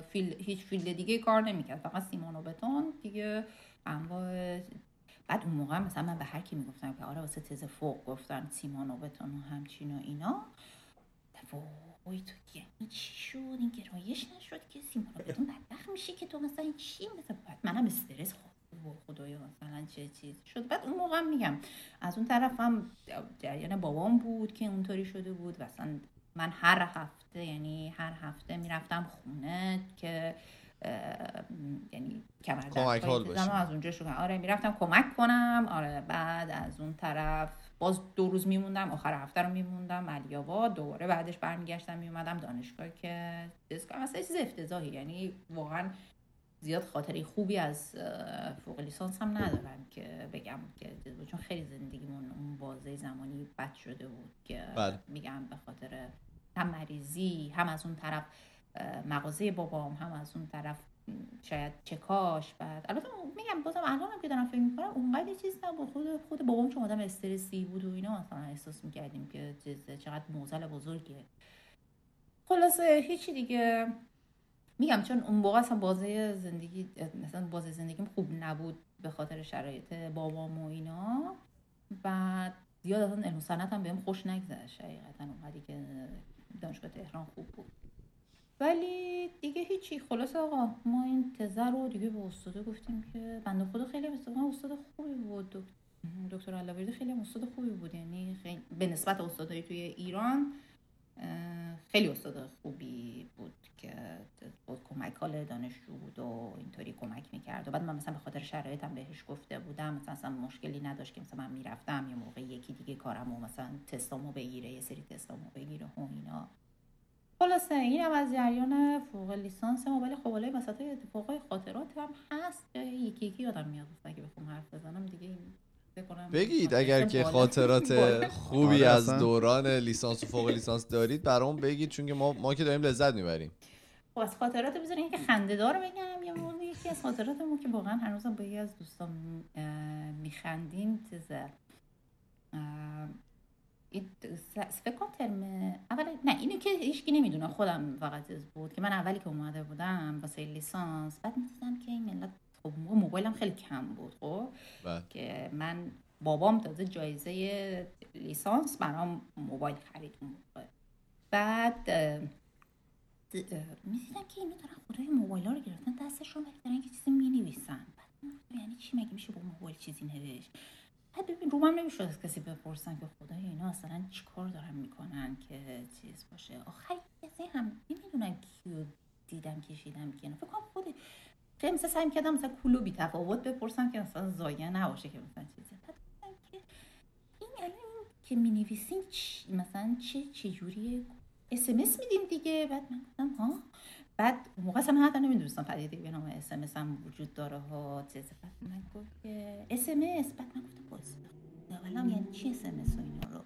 فیل هیچ فیلد دیگه کار نمی‌کرد. فقط سیمان و بتون دیگه انواع بعد اون موقع مثلا من به هر کی می‌گفتم که آره واسه تز فوق گفتن سیمان و بتون و همچین و اینا. وای تو یعنی چی شد؟ این گرایش نشد که سیمان و بتون بدبخت میشه که تو مثلا چی؟ مثلا منم استرس وای خدایا مثلا چه چیز شد. بعد اون موقع میگم از اون طرف هم جریان بابام بود که اونطوری شده بود و اصلا من هر هفته یعنی هر هفته می‌رفتم خونه که یعنی کمر کمک. از اونجا کردم. آره می‌رفتم کمک کنم آره بعد از اون طرف باز دو روز میموندم آخر هفته رو میموندم علی آباد دوباره بعدش برمیگشتم میومدم دانشگاه که چیز اصلا یه چیز افتضاحی یعنی واقعا زیاد خاطره خوبی از فوق لیسانس هم ندارم که بگم که. چون خیلی زندگیمون اون بازه زمانی بد شده بود که بله. میگم به خاطر هم مریضی هم از اون طرف مغازه بابام هم از اون طرف شاید چکاش بعد البته میگم بازم الان هم که دارم فکر می‌کنم اونقدر چیز نبود خود خود بابام چون آدم استرسی بود و اینا مثلا احساس می‌کردیم که چقدر موزل بزرگیه خلاصه هیچی دیگه میگم چون اون موقع اصلا بازه زندگی مثلا بازه زندگیم خوب نبود به خاطر شرایط بابام و اینا. بعد زیاد اصلا علم و صنعت هم بهم خوش نگذشت. حقیقتا اومدی که دانشگاه تهران خوب بود. ولی دیگه هیچی. خلاص آقا ما این تزه رو دیگه به استاده گفتیم که بنده خدا خیلی اتفاقا استاد خوبی بود. دک- دکتر علاوردی خیلی استاد خوبی بود. یعنی خیلی به نسبت استادای توی ایران خیلی استاد خوبی بود. که با کمک حال دانشجو بود و اینطوری کمک می‌کرد. و بعد من مثلا به خاطر شرایطم بهش گفته بودم مثلا, مثلا مشکلی نداشت که مثلا من می‌رفتم یه موقع یکی دیگه کارم و مثلا تستامو بگیره یه سری تستامو بگیره و اینا. خلاصه این هم از جریان فوق لیسانس ما ولی خب حالا وسط اتفاقای خاطرات هم هست. یکی یکی یادم میاد اگه بخوام حرف بزنم دیگه بگید اگر که خاطرات. خوبی آره، از. دوران لیسانس و فوق لیسانس دارید برام بگید چون که ما ما که داریم لذت می‌بریم خب از خاطرات بذارین که خنده دار بگم یا اون یکی از خاطراتمون که واقعا هنوزم با یکی از دوستان میخندیم چیزه فکر کنم ترم اول نه اینو که هیچکی نمی‌دونه خودم فقط بود که من اولی که اومده بودم واسه لیسانس بعد می‌دیدم که این ملت خب موقع موبایلم خیلی کم بود خب بله. که من بابام تازه جایزه لیسانس برام موبایل خرید اون موقع. بعد می‌دیدم که اینا دارن خدای موبایل ها رو گرفتن دستشون دارن یه چیزی می‌نویسن؟ بعد یعنی چی؟ مگه میشه با موبایل چیزی نوشت؟ بعد ببین رومم نمی‌شد از کسی بپرسن که خدای اینا اصلا چی کار دارن می‌کنن که چیز باشه. آخر کسی هم نمی‌دونم کیو دیدم کشیدم که فکر کنم خود خیلی مثلا سعی کردم مثلا کلو بی تفاوت بپرسم که مثلا زایه نباشه که مثلا چیزی. که این الان که می نویسین مثلا چه چجوریه؟ اسمس میدیم دیگه. بعد من گفتم ها بعد موقع من حتی نمی‌دونستم پدیده به نام اسمس هم وجود داره ها چیز بعد من گفت که اسمس بعد من گفتم باز اولا یعنی چی اسمس و اینا رو؟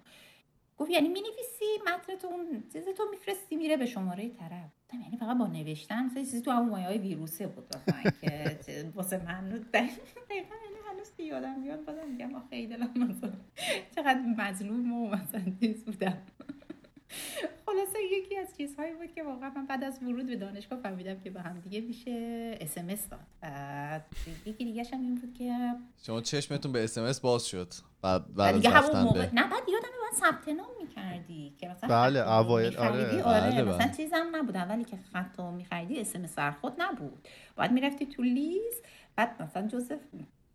گفت یعنی می نویسی متن اون چیز تو میفرستی میره به شماره طرف. گفتم یعنی فقط با نوشتن مثلا چیزی تو همون مایه های ویروسه بود مثلا که واسه من دقیقا یعنی هنوز که یادم میاد بازم میگم آخه ای دلم مثلا چقدر مظلوم و مثلا چیز بودم. خلاصه یکی از چیزهایی بود که واقعا من بعد از ورود به دانشگاه فهمیدم که به هم دیگه میشه اسمس داد. یکی دیگه هم این بود که شما چشمتون به اسمس باز شد بعد بعد از دیگه همون موقع به نه بعد ثبت نام می‌کردی که مثلا بله، اوایل،. آره. آره بله، مثلا بله. چیزم نبود اولی که خط رو میخریدی اسم سرخود نبود باید می‌رفتی تو لیست بعد مثلا جزء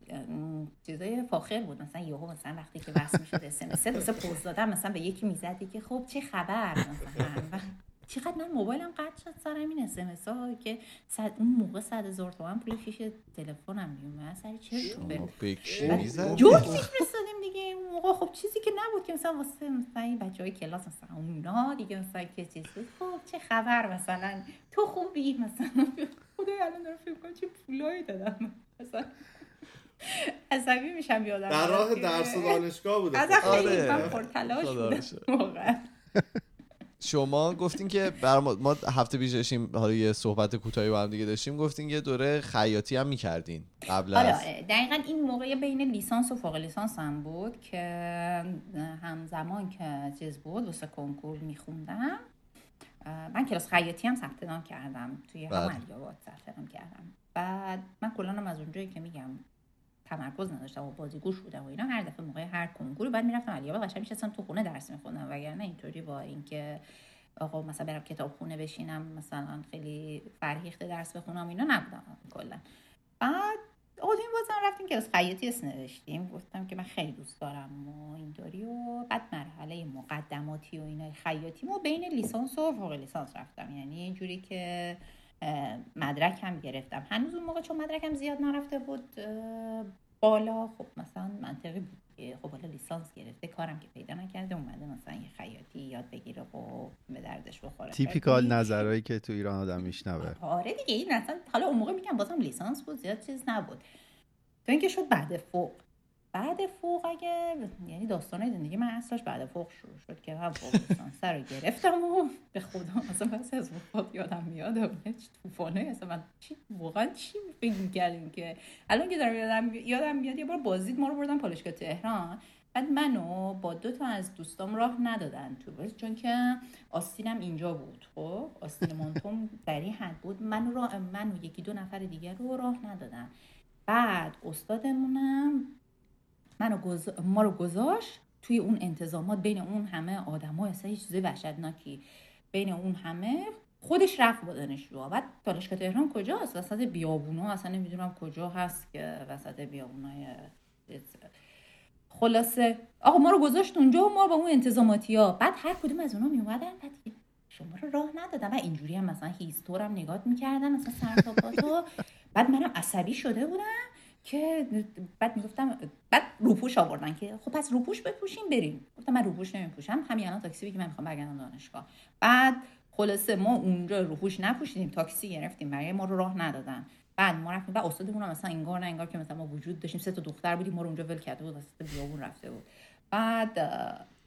ام، چیزای فاخر بود مثلا یهو مثلا وقتی که وصل می‌شد اس ام اس واسه پوز دادن مثلا به یکی می‌زدی که خب چه خبر مثلا چقدر من موبایلم قطع شد سر این اس ها که صد اون موقع صد هزار تومن پول فیش تلفنم میومد سر چه؟ جوک میفرستادیم دیگه اون موقع خب چیزی که نبود که مثلا واسه مثلا این بچه های کلاس مثلا اونا دیگه مثلا که چیز بود خب چه خبر مثلا تو خوبی مثلا خدای الان دارم فکر کنم چه پولایی دادم. مثلا عصبی میشم یادم در راه درس دانشگاه بوده آره. خیلی من پرتلاش بودم. واقعا شما گفتین که بر ما, هفته پیش داشتیم حالا یه صحبت کوتاهی با هم دیگه داشتیم گفتین یه دوره خیاطی هم می‌کردین قبل آره از دقیقا این موقع بین لیسانس و فوق لیسانس هم بود که همزمان که چیز بود واسه کنکور میخوندم من کلاس خیاطی هم ثبت نام کردم توی. همون علی‌آباد ثبت نام کردم بعد من کلا هم از اونجایی که میگم تمرکز نداشتم و بازیگوش بودم و اینا هر دفعه موقع هر کنکوری بعد می‌رفتم علی‌آباد قشنگ میشستم تو خونه درس میخوندم. وگرنه اینطوری با اینکه آقا مثلا برم کتاب خونه بشینم مثلا خیلی فرهیخته درس بخونم اینا نبودم کلا. بعد آدم بازم رفتیم کلاس خیاطی اسم نوشتیم. گفتم که من خیلی دوست دارم و اینطوری و بعد مرحله مقدماتی و اینا خیاطی و بین لیسانس و فوق لیسانس رفتم. یعنی اینجوری که مدرک هم گرفتم. هنوز اون موقع چون مدرکم زیاد نرفته بود بالا خب مثلا منطقی بود که خب حالا لیسانس گرفته کارم که پیدا نکرده اومده مثلا یه خیاطی یاد بگیره و به دردش بخوره. تیپیکال نظرهایی که تو ایران آدم میشنوه. آره دیگه این اصلا حالا اون موقع میگم بازم لیسانس بود زیاد چیز نبود. تو اینکه شد بعد فوق. بعد فوق اگه یعنی داستانه زندگی من اصلاش بعد فوق شروع شد که من فوق لیسانس رو گرفتم و به خدا اصلا بس از وقت یادم میاد و طوفانه اصلا من چی واقعا چی فکر می‌کردیم که؟ الان که دارم یادم یادم میاد یه بار بازدید ما رو بردن پالایشگاه تهران. بعد منو با دو تا از دوستام راه ندادن تو بس چون که آستینم اینجا بود خب؟ آستین مانتوم در این حد بود. من را من و یکی دو نفر دیگر رو راه ندادن. بعد استادمونم منو گز... ما رو گذاشت توی اون انتظامات بین اون همه آدم ها اصلا یه چیز وحشتناکی بین اون همه خودش رفت با دانشجوها. بعد دانشگاه تهران کجاست؟ وسط بیابونا. اصلا نمی‌دونم کجا هست که وسط بیابونای خلاصه. آقا ما رو گذاشت اونجا و ما با اون انتظاماتی ها بعد هر کدوم از اونا می اومدن بعد شما رو راه ندادم و اینجوری هم مثلا هیستورم نگاه می‌کردن مثلا سر تا. بعد منم عصبی شده بودم. که بعد می‌گفتم بعد روپوش آوردن که خب پس روپوش بپوشیم بریم. گفتم من روپوش نمیپوشم همین الان تاکسی بگی من می‌خوام برگردم دانشگاه. بعد خلاصه ما اونجا روپوش نپوشیدیم تاکسی گرفتیم برای ما رو راه ندادن. بعد ما رفتیم بعد استادمون هم مثلا انگار نه انگار که مثلا ما وجود داشتیم سه تا دختر بودیم ما رو اونجا ول کرده بود وسط بیابون رفته بود. بعد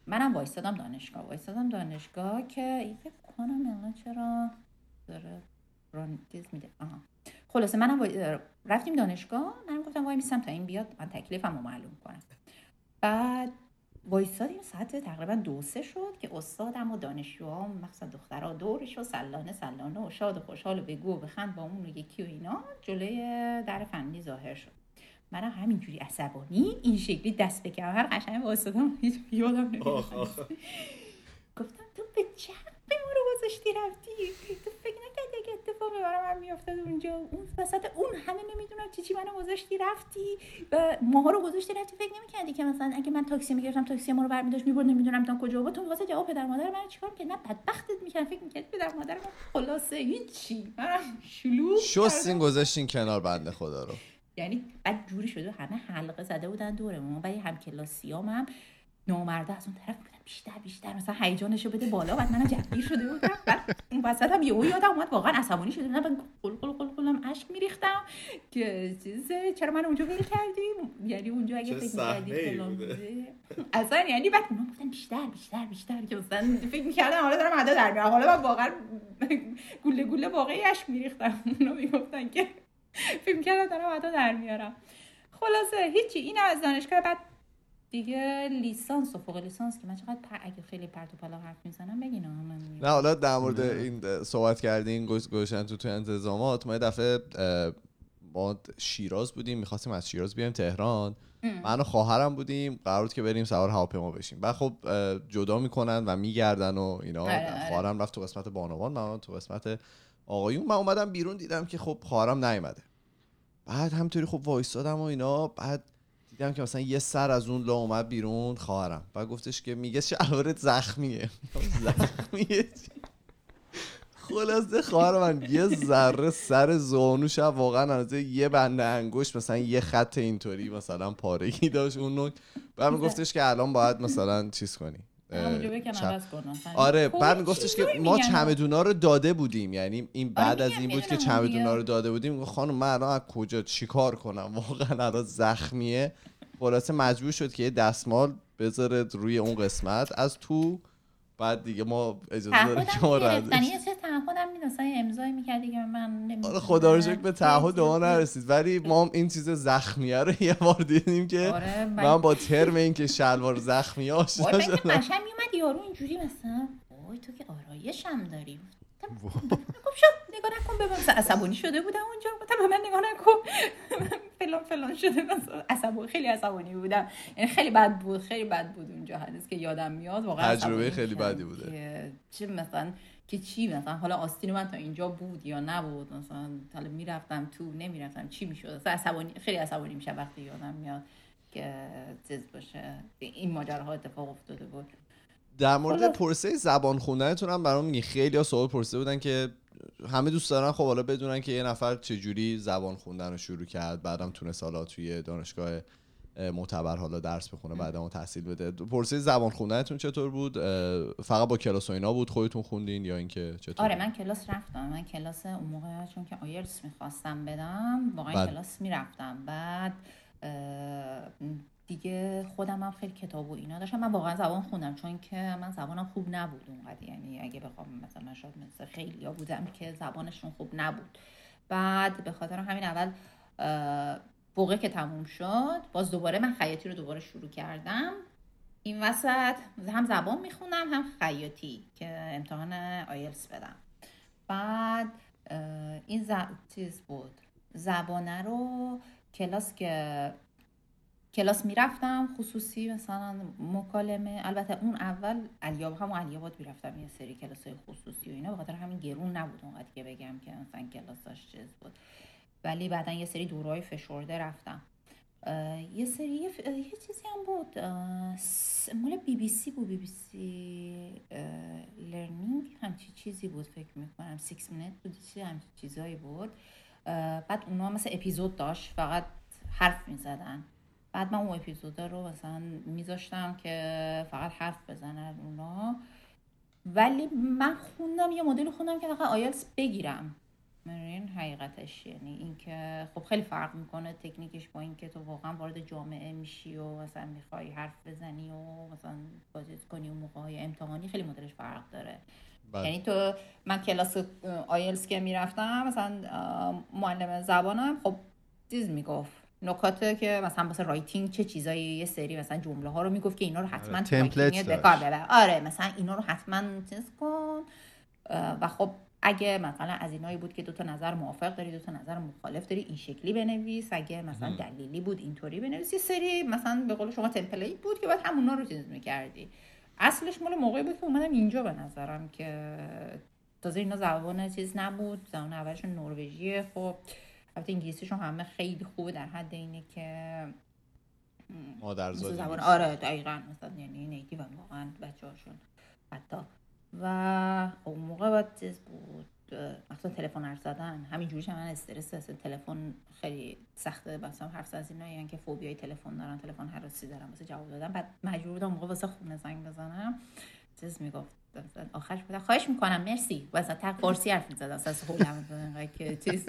منم وایستادم دانشگاه. وایستادم دانشگاه که فکر کنم الان چرا داره ران میده. آها. خلاصه منم رفتیم دانشگاه منم گفتم وای میسم تا این بیاد من تکلیفم رو معلوم کنم. بعد وایستادیم ساعت تقریبا دو سه شد که استادم و دانشجوها مخصوصا دخترها دورش و سلانه سلانه و شاد و خوشحال و بگو و بخند با اون و یکی و اینا جلوی در فنی ظاهر شد. منم همینجوری عصبانی این شکلی دست به هر قشنگ با استادم هیچ یادم گفتم تو به چه به ما رو گذاشتی رفتی؟ تو فکر من میافتاد اونجا. اون وسط اون همه نمی‌دونم چی چی منو گذاشتی رفتی و ماها رو گذاشتی رفتی فکر نمی‌کردی که مثلا اگه من تاکسی می‌گرفتم تاکسی ما رو برمیداشت می‌برد نمی‌دونم تا کجا بود. تو واسه جواب پدر مادر من چیکار که نه بدبختت می‌کرد فکر می‌کردی پدر مادر من خلاصه هیچی من شلوغ شستین گذاشتین کنار بنده خدا رو. یعنی بعد جوری شده همه حلقه زده بودن دورمون. ولی هم کلاسیام هم نامرده از اون طرف بیشتر بیشتر. مثلا هیجانشو بده بالا بعد منم جدگیر شده بودم بعد اون وسط هم یهو یادم اومد. واقعا عصبانی شده بودم. بعد قل قل قل قلم اشک میریختم. که چیز چرا من اونجا ول کردیم؟ یعنی اونجا اگه فکر می‌کردی بوده. اصلا یعنی بعد اونا گفتن بیشتر بیشتر بیشتر. که مثلا فکر می‌کردم حالا دارم ادا در میارم حالا من واقعا گوله گوله واقعی اشک میریختم. اونا می‌گفتن که فکر می‌کردم دارم ادا در میارم خلاصه هیچی. این از دانشگاه بعد دیگه لیسانس و فوق لیسانس که من چقدر پر... اگه خیلی پرت و پلا حرف می‌زنم بگین من نه حالا در مورد این صحبت کردین گوش گوشن تو تو انتظامات ما دفعه ما شیراز بودیم می‌خواستیم از شیراز بیایم تهران. من و خواهرم بودیم قرار بود که بریم سوار هواپیما بشیم. بعد خب جدا می‌کنن و میگردن و اینا. خواهرم رفت تو قسمت بانوان من تو قسمت آقایون. من اومدم بیرون دیدم که خب خواهرم نیومده. بعد همطوری خب وایستادم و اینا. بعد دیدم که مثلا یه سر از اون لا اومد بیرون خواهرم. بعد گفتش که میگه شلوارت زخمیه. زخمیه خلاصه خواهر من یه ذره سر زانوش واقعا از یه بنده انگشت مثلا یه خط اینطوری مثلا پارگی داشت اون بعد گفتش که الان باید مثلا چیز کنی. آره بعد میگفتش که ما چمدونا رو داده بودیم. یعنی این بعد از این بود که چمدونا رو داده بودیم. خانم من الان از کجا؟ چیکار کنم؟ واقعا الان زخمیه. خلاصه مجبور شد که یه دستمال بذاره روی اون قسمت. از تو بعد دیگه ما اجازه داره که ما رد یه چه تعهدم می‌دونستن امضای می‌کردی که من آره خدا رو شکر به تعهد ما نرسید. ولی ما این چیز زخمیه رو یه بار دیدیم که آره من با ترم این که شلوار زخمی آشنا شدم. قشنگ میومد یارو اینجوری مثلا وای تو که آرایشم داری. خب شد نگاه نکن ببین عصبانی شده بودم اونجا. گفتم به من نگاه نکن. فلان فلان شده. عصبانی خیلی عصبانی بودم. یعنی خیلی بد بود خیلی بد بود اونجا. هنوز که یادم میاد واقعا تجربه خیلی بدی بوده. چه مثلا که چی مثلا؟ حالا آستین من تا اینجا بود یا نبود؟ مثلا حالا می‌رفتم تو نمی‌رفتم. چی می‌شد؟ عصبانی خیلی عصبانی میشه وقتی یادم میاد که چیز باشه. این ماجراها اتفاق افتاده بود. در مورد پرسه زبان خوندنتون هم برام میگی خیلی ها سوال پرسه بودن که همه دوست دارن. خب حالا بدونن که یه نفر چجوری زبان خوندن رو شروع کرد. بعدم تونست حالا توی دانشگاه معتبر حالا درس بخونه بعدم تحصیل بده. پرسه زبان خوندنتون چطور بود؟ فقط با کلاس و اینا بود خودتون خوندین یا اینکه چطور آره من کلاس رفتم. من کلاس اون موقع چون که آیلتس می‌خواستم بدم واقعا بعد. کلاس می‌رفتم. بعد دیگه خودم هم خیلی کتاب و اینا داشتم. من واقعا زبان خوندم چون که من زبانم خوب نبود اونقدر. یعنی اگه بخوام مثلا شاید مثل خیلی ها بودم که زبانشون خوب نبود. بعد به خاطر همین اول فوقه که تموم شد باز دوباره من خیاطی رو دوباره شروع کردم. این وسط هم زبان می‌خونم هم خیاطی که امتحان آیلس بدم. بعد این ز... چیز بود. زبانه رو کلاس که کلاس می‌رفتم خصوصی مثلا مکالمه البته اون اول علیاب هم علیاباد می‌رفتم یه سری کلاس های خصوصی و اینا به خاطر همین گرون نبود اونقدر که بگم که مثلا کلاساش چیز بود. ولی بعدا یه سری دوره‌های فشرده رفتم. یه سری یه, چیزی هم بود. مال بی بی سی بود بی بی سی لرنینگ. همچی چیزی بود فکر می‌کنم. Six Minute بود همچی چیزایی بود. بعد اونا مثل اپیزود داشت فقط حرف می‌زدن. بعد من اون اپیزودا رو مثلا میذاشتم که فقط حرف بزنن اونا. ولی من خوندم یه مدل خوندم که فقط آیلتس بگیرم. این حقیقتش یعنی اینکه خب خیلی فرق می‌کنه تکنیکش با اینکه تو واقعا وارد جامعه میشی و مثلا می‌خوای حرف بزنی و مثلا بازی کنی و موقع های امتحانی خیلی مدلش فرق داره. بله. یعنی تو من کلاس آیلتس که می‌رفتم مثلا معلم زبانم خب چیز می‌گفت. نکات که مثلا واسه writing چه چیزایی یه سری مثلا جمله ها رو می‌گفت که اینا رو حتما آره، template. به کار ببر. آره مثلا اینا رو حتما چیز کن. و خب اگه مثلا از اینایی بود که دو تا نظر موافق داری دو تا نظر مخالف داری این شکلی بنویس. اگه مثلا دلیلی بود اینطوری بنویس. یه سری مثلا به قول شما template بود که باید همونا رو چیز می‌کردی. اصلش مال موقعی بود که اومدم اینجا به نظرم که تازه اینا زبان چیز نبود. زبان اولشون نروژیه. خب البته انگلیسیشون همه خیلی خوبه در حد اینه که مادرزادی زبان. آره دقیقا. مثلا یعنی نیتیو هم واقعا بچه هاشون حتی. و اون موقع باید چیز بود مثلا تلفن حرف زدن. همین جوریش هم من استرس اصلا تلفن خیلی سخته. مثلا حرف زدن از اینایی که فوبیای تلفن دارن. تلفن حراسی دارن. واسه جواب دادن. بعد مجبور بودم موقع واسه خونه زنگ بزنم. چیز می‌گفت. آخرش بودم خواهش می‌کنم. مرسی. واسه تق فارسی حرف از حولم انقدر که چیز.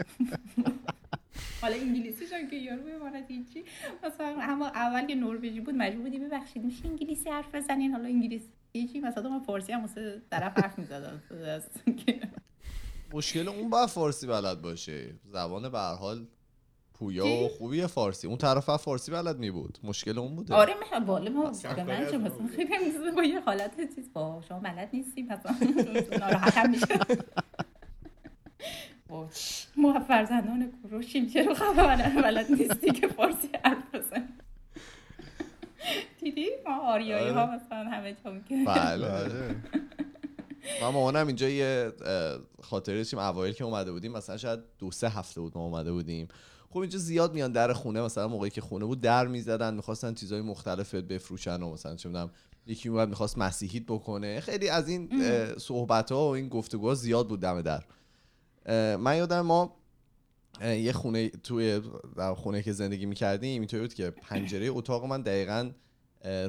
حالا انگلیسیش هم که یارو بماند هیچی مثلا اما اول که نروژی بود مجبور بودی ببخشید. میشه انگلیسی حرف بزنین؟ حالا انگلیسی هیچی. مثلا من فارسی هم واسه طرف حرف می‌زدم. مشکل اون باید فارسی بلد باشه. زبان به هر حال پویا و خوبی فارسی. اون طرف فارسی بلد می بود. مشکل اون بوده. آره میشه بالا ما من مثلا خیلی هم با یه حالت چیز. با شما بلد نیستیم مثلا ناراحت هم میشه ما فرزندان کوروشیم چرا خبر بلد, نیستی که فارسی حرف بزن دیدی؟ ما آریایی ها مثلا همه جا که بله. آره. من مامانم اینجا یه خاطره داشتیم. اوایل که اومده بودیم مثلا شاید دو سه هفته بود ما اومده بودیم. خب اینجا زیاد میان در خونه مثلا موقعی که خونه بود در می‌زدن می‌خواستن چیزای مختلف بفروشن و مثلا چه می‌دونم یکی اومد می‌خواست مسیحیت بکنه. خیلی از این صحبت ها و این گفتگوها زیاد بود دم در. من یادم ما یه خونه توی در خونه که زندگی می‌کردیم اینطوری بود که پنجره اتاق من دقیقا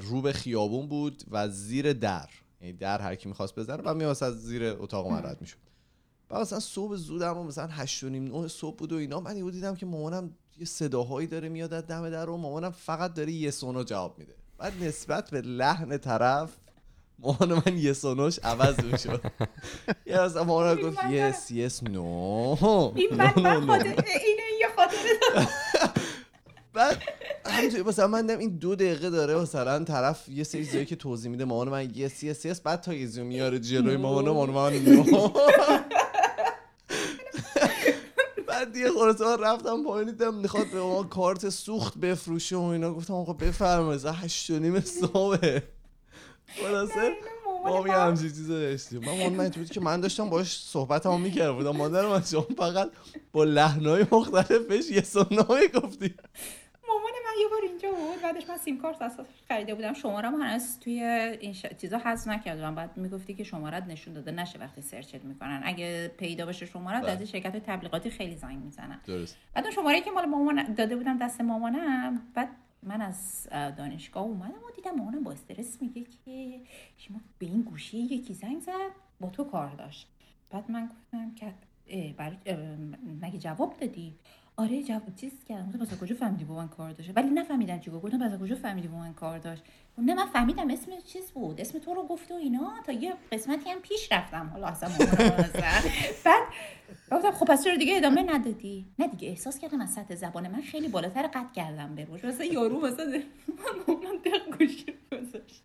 رو به خیابون بود و زیر در. یعنی در هر کی می‌خواست بزنه و میواست از زیر اتاق من رد می‌شد. بعد مثلا صبح زودم و مثلا هشت و نیم نه صبح بود و اینا. من یهو دیدم که مامانم یه صداهایی داره میاد از دم در و مامانم فقط داره یه سونا جواب میده. بعد نسبت به لحن طرف مامان من یه سونوش عوض می‌شد. یه مثلا مامانم گفت یس یس نو این من من خاطر اینه یه خاطره بعد همینطوری مثلا من این دو دقیقه داره مثلا طرف یه سری چیزایی که توضیح میده. مامان من یس یس یس بعد تا یه میاره جلوی مامان مامان من. نو بعد دیگه خلاص من رفتم پایین دیدم می‌خواد به ما کارت سوخت بفروشه و اینا. گفتم آقا بفرمایید مثلا هشت و نیم صبح خلاصه؟ ما یه همچین چیز داشتیم. من اینطوری بود که من داشتم باش صحبت هم می‌کردم. بودم مادر من شما فقط با لحنای مختلف بهش یه سنایی گفتی. یه بار اینجا بود بعدش من سیم کارت اساس خریده بودم. شماره هم هنوز توی این ش... چیزا حذف نکردم بعد می‌گفتی که شمارت نشون داده نشه وقتی سرچت می‌کنن. اگه پیدا بشه شمارت بله. از شرکت تبلیغاتی خیلی زنگ می‌زنن. درست. بعد اون شماره که مال مامان داده بودم دست مامانم بعد من از اه، دانشگاه اومدم و دیدم مامانم با استرس میگه که شما به این گوشی یکی زنگ زد با تو کار داشت. بعد من گفتم که برای مگه جواب دادی؟ آره جواب چیز کردم گفتم کجا فهمیدی با من کار داشت؟ ولی نفهمیدم چی گفت. گفتم مثلا کجا فهمیدی با من کار داشت؟ نه من فهمیدم اسم چیز بود. اسم تو رو گفت و اینا. تا یه قسمتی هم پیش رفتم. حالا اصلا. بعد گفتم خب پس چرا دیگه ادامه ندادی؟ نه دیگه احساس کردم از سطح زبان من خیلی بالاتر قد کردم به روش. مثلا یارو مثلا من دق گوشی گذاشت.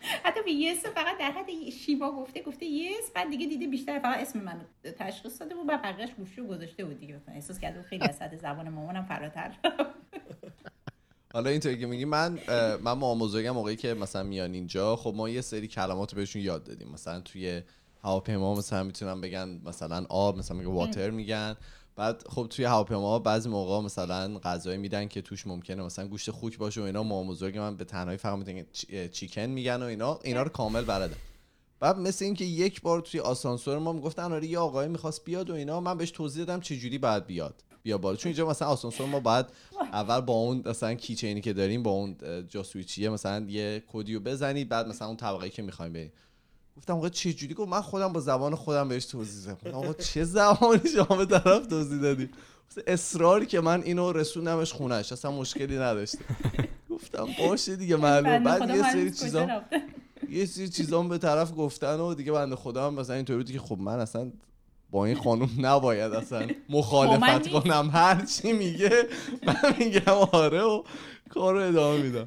حتی به یس فقط در حد یه شیما گفته گفته یس بعد دیگه دیده بیشتر فقط اسم منو تشخیص داده بود بعد بقیه‌اش گوشی رو گذاشته بود دیگه. احساس کردم خیلی از سطح زبان مامانم فراتر. حالا اینطوری که میگی من من مامان بزرگم موقعی که مثلا میان اینجا خب ما یه سری کلمات بهشون یاد دادیم. مثلا توی هواپیما مثلا می‌تونن بگن مثلا آب مثلا میگه واتر میگن. بعد خب توی هواپیما بعضی موقع مثلا غذایی میدن که توش ممکنه مثلا گوشت خوک باشه و اینا مامان بزرگ من به تنهایی فقط میگن چیکن میگن و اینا. اینا رو کامل بلدن. بعد مثل اینکه یک بار توی آسانسور ما می‌گفتن آره یه آقای می‌خواست بیاد و اینا. من بهش توضیح دادم چه جوری باید بیاد بیا بالا. چون اینجا مثلا آسانسور ما باید اول با اون مثلا کیچینی که داریم با اون جاسویچیه مثلا یه کدیو بزنید بعد مثلا اون طبقه که می‌خوایم بریم. گفتم آقا چه جوری؟ گفت من خودم با زبان خودم بهش توضیح دادم. آقا چه زبانی شما به طرف توضیح دادی؟ اصراری که من اینو رسوندمش خونش اصلا مشکلی نداشته. گفتم باشه دیگه معلومه بنده بعد یه سری چیزا؟ یه سری چیزام به طرف گفتن و دیگه بنده خدا هم مثلا اینطوری بود که خب من اصلا با این خانم نباید اصلا من مخالفت. کنم. هر چی میگه من میگم آره و کار رو ادامه میدم.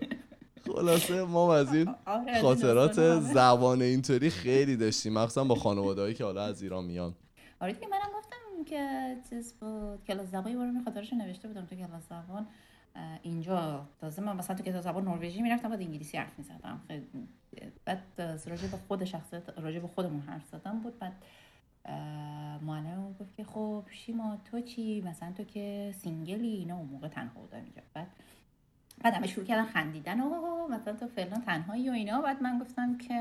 خلاصه ما از این آره، خاطرات زبان اینطوری خیلی داشتیم مخصوصا با خانوادهایی که حالا از ایران میان. آره دیگه منم گفتم که چیز بود کلاس زبان بارو می خاطرش نوشته بودم تو کلاس زبان. اینجا تازه من مثلا تو کلاس زبان نروژی می‌رفتم بعد انگلیسی حرف می‌زدم. بعد راجع به خود شخصیت راجع به خودمون حرف زدم بود. بعد معلممون گفت که خب شیما تو چی؟ مثلا تو که single ی اینا اون موقع تنها بودم اینجا. بعد بعد همه شروع کردن خندیدن. و مثلا تو فلان تنهایی و اینا. بعد من گفتم که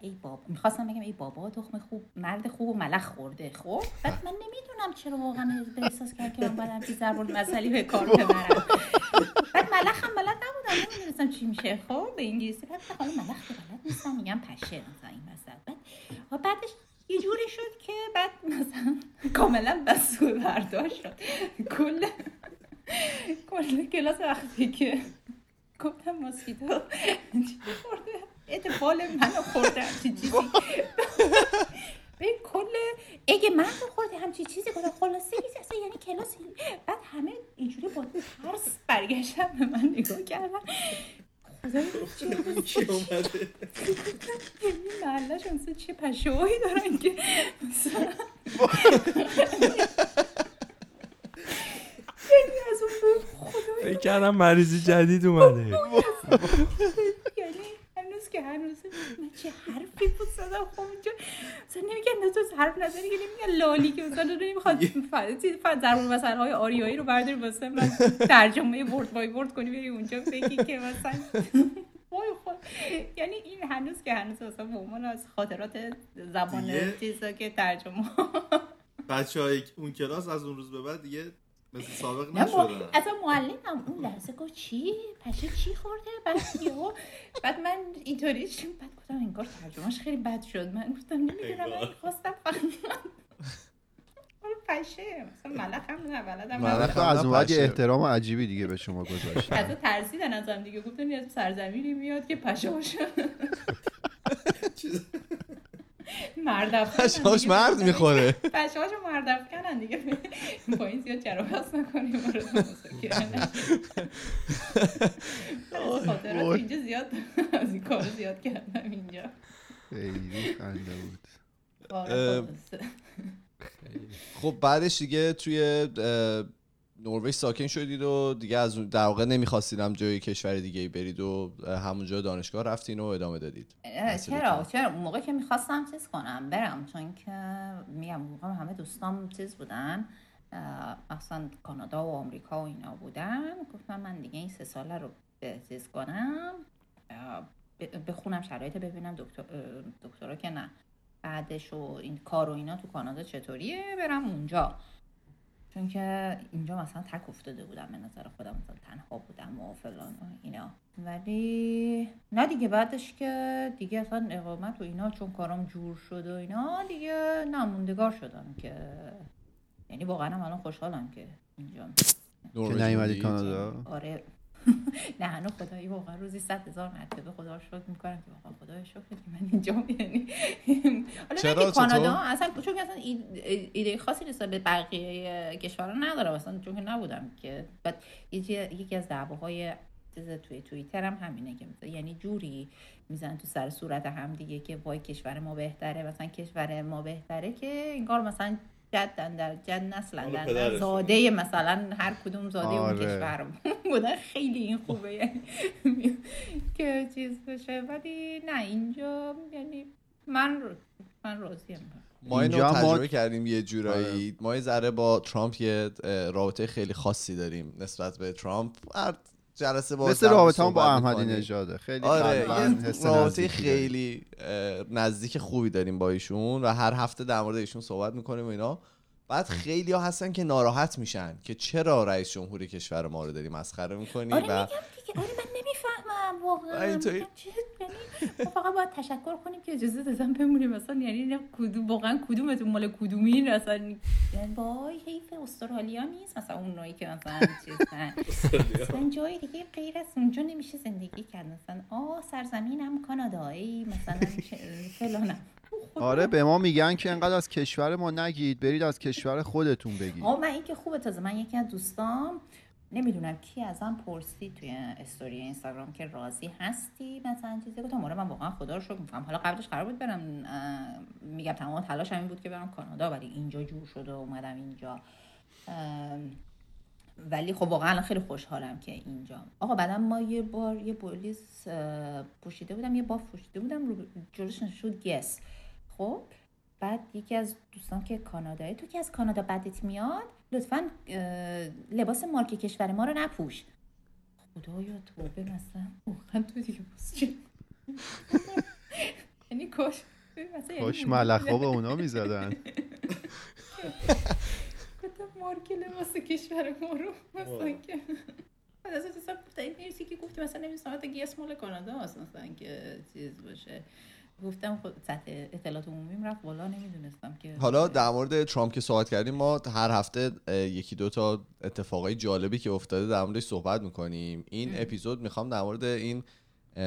ای بابا می‌خواستم بگم ای بابا تخم خوب مرد خوب و ملخ خورده. خب؟ بعد من نمی‌دونم چرا واقعا به احساس کرد که من باید همچین ضرب المثلی به کار ببرم. بعد ملخ هم بلد نبودم نمی‌دونستم چی میشه. خب؟ به انگلیسی بعد حالا ملخ که بلد نیستم میگم پشه مثلا این وسط. بعد و بعدش یه جوری شد که بعد مثلا کاملا بس برداشت شد. کل کل کلاس وقتی که گفتم ماسکیتو چی خورده اتفال منو خورده همچین چیزی. به کل اگه من رو خورده همچین چیزی گفتم. خلاصه نیست اصلا یعنی کلاس بعد همه اینجوری با ترس برگشتن به من نگاه چی بود؟ کی اومده؟ این محلش مثلا چه پشوهایی دارن که یعنی از اون فکر کردم مریضی جدید اومده. یعنی هنوز که هنوز من چه حرفی بود زدم خب اینجا مثلا نمیگن تو حرف نزنی که نمیگن لالی که مثلا نمی‌خواد ضرب مثلا های آریایی رو برداری واسه من. ترجمه ورد بای ورد کنی بری اونجا بگی که مثلا وای خود یعنی این هنوز که هنوز مثلا به عنوان از خاطرات زبان؟ چیزا که ترجمه بچه های اون کلاس از اون روز به بعد دیگه مثل سابق نه نشدن. اصلا معلمم اون لحظه گفت چی؟ پشه چی خورده؟ بعد یهو بعد من اینطوری شدم بعد گفتم انگار ترجمهش خیلی بد شد. من گفتم نمی‌دونم من. خواستم فقط پشه. مثلا ملخ هم نه بلدم ملخ از اون یه پشه. احترام عجیبی دیگه به شما گذاشت. از ترسیدن ازم دیگه. گفتن از سرزمینی میاد که پشه چیز- مرد پشهاش مرد می‌خوره پشه هاشو مرد افکنن دیگه با این زیاد و بحث نکنیم. از خاطرات. اینجا زیاد از این کار زیاد کردم اینجا خیلی خنده بود آره،. خب بعدش دیگه توی نروژ ساکن شدید و دیگه از در واقع نمیخواستیدم جای کشور دیگه ای برید و همونجا دانشگاه رفتین و ادامه دادید. چرا؟ چرا؟ اون موقع که می‌خواستم چیز کنم برم چون که میگم موقع همه دوستام چیز بودن اصلا کانادا و آمریکا و اینا بودن. گفتم من دیگه این سه ساله رو به چیز کنم بخونم شرایط ببینم دکتر دکترا که نه. بعدش و این کار و اینا تو کانادا چطوریه؟ برم اونجا. چون که اینجا مثلا تک افتاده بودم به نظر خودم مثلا تنها بودم و فلان و اینا. ولی نه دیگه بعدش که دیگه اصلا اقامت و اینا چون کارم جور شد و اینا دیگه نموندگار شدم که یعنی واقعا الان خوشحالم که اینجا که نیومدی؟ کانادا؟ آره. نه هنو خدایی واقعا روزی صد هزار مرتبه خدا رو شکر می‌کنم که واقعا خدا شکر که من اینجا یعنی حالا؟ نه کانادا؟ اصلا چون اصلا ای- ایده خاصی نسبت به بقیه کشورها ندارم اصلا چون که نبودم که بعد یکی از دعواهای چیز توی توییتر هم همینه که مثلا یعنی جوری می‌زنن تو سر صورت هم دیگه که وای کشور ما بهتره مثلا کشور ما بهتره که انگار مثلا جدن در جد نسلن حالا در پدرشون. زاده مثلا هر کدوم زاده اون آره. کشور بودن خیلی این خوبه یعنی که چیز بشه. ولی نه اینجا یعنی من من راضیم ما اینو اینجا ما- تجربه کردیم یه جورایی. ما یه ذره با ترامپ یه رابطه خیلی خاصی داریم نسبت به ترامپ. جلسه با مثل رابطه هم با احمدی. نژاده خیلی آره رابطه. خیلی نزدیک خوبی داریم با ایشون و هر هفته در مورد ایشون صحبت می‌کنیم و اینا بعد خیلی ها هستن که ناراحت میشن که چرا رئیس جمهوری کشور ما رو داری مسخره می‌کنی آره و آره من نمی‌فهمم. واقعا. یعنی؟ فقط باید تشکر کنیم که اجازه دادن بمونیم. مثلا یعنی نه کدوم واقعا کدومتون مال کدومین؟ اصلا یعنی وای حیف استرالیا نیست. مثلا اونایی که مثلا چیزن مثلا جای دیگه غیر از اونجا نمیشه زندگی کرد. مثلا آه سرزمینم کانادایی مثلا چه- فلانم. آره به ما میگن که انقدر از کشور ما نگید برید از کشور خودتون بگید. آه من این که خوبه تازه من یکی از دوستام نمی‌دونم کی ازم پرسید توی استوری اینستاگرام که راضی هستی؟ مثلا چیزی گفتم آره من واقعا خدا رو شکر می‌کنم. حالا قبلش قرار بود برم میگم تمام تلاش این بود که برم کانادا ولی اینجا جور شده و اومدم اینجا. ولی خب واقعا خیلی خوشحالم که اینجا آقا بعدا ما یه بار یه پلیس اه، پوشیده بودم یه باف پوشیده بودم رو جلوش بود گس. خب بعد یکی از دوستان که کانادایی تو که از کانادا بدت میاد لطفا لباس مارک کشور ما رو نپوش. خدایا توبه مثلا. واقعا تو دیگه؟ یعنی کاش خوش ملخا به اونا می‌زدن. گفتم مارک لباس کشور ما رو. مثلا که بعد از اصلا گفتم این مرسی که گفتی مثلا نمیستم حتی گیس مال کانادا هست مثلا که چیز باشه. گفتم خود سطح اطلاعات عمومیم رفت بالا نمی‌دونستم که حالا در مورد ترامپ که صحبت کردیم ما هر هفته یکی دو تا اتفاقای جالبی که افتاده در موردش صحبت می‌کنیم. این اپیزود می‌خوام در مورد این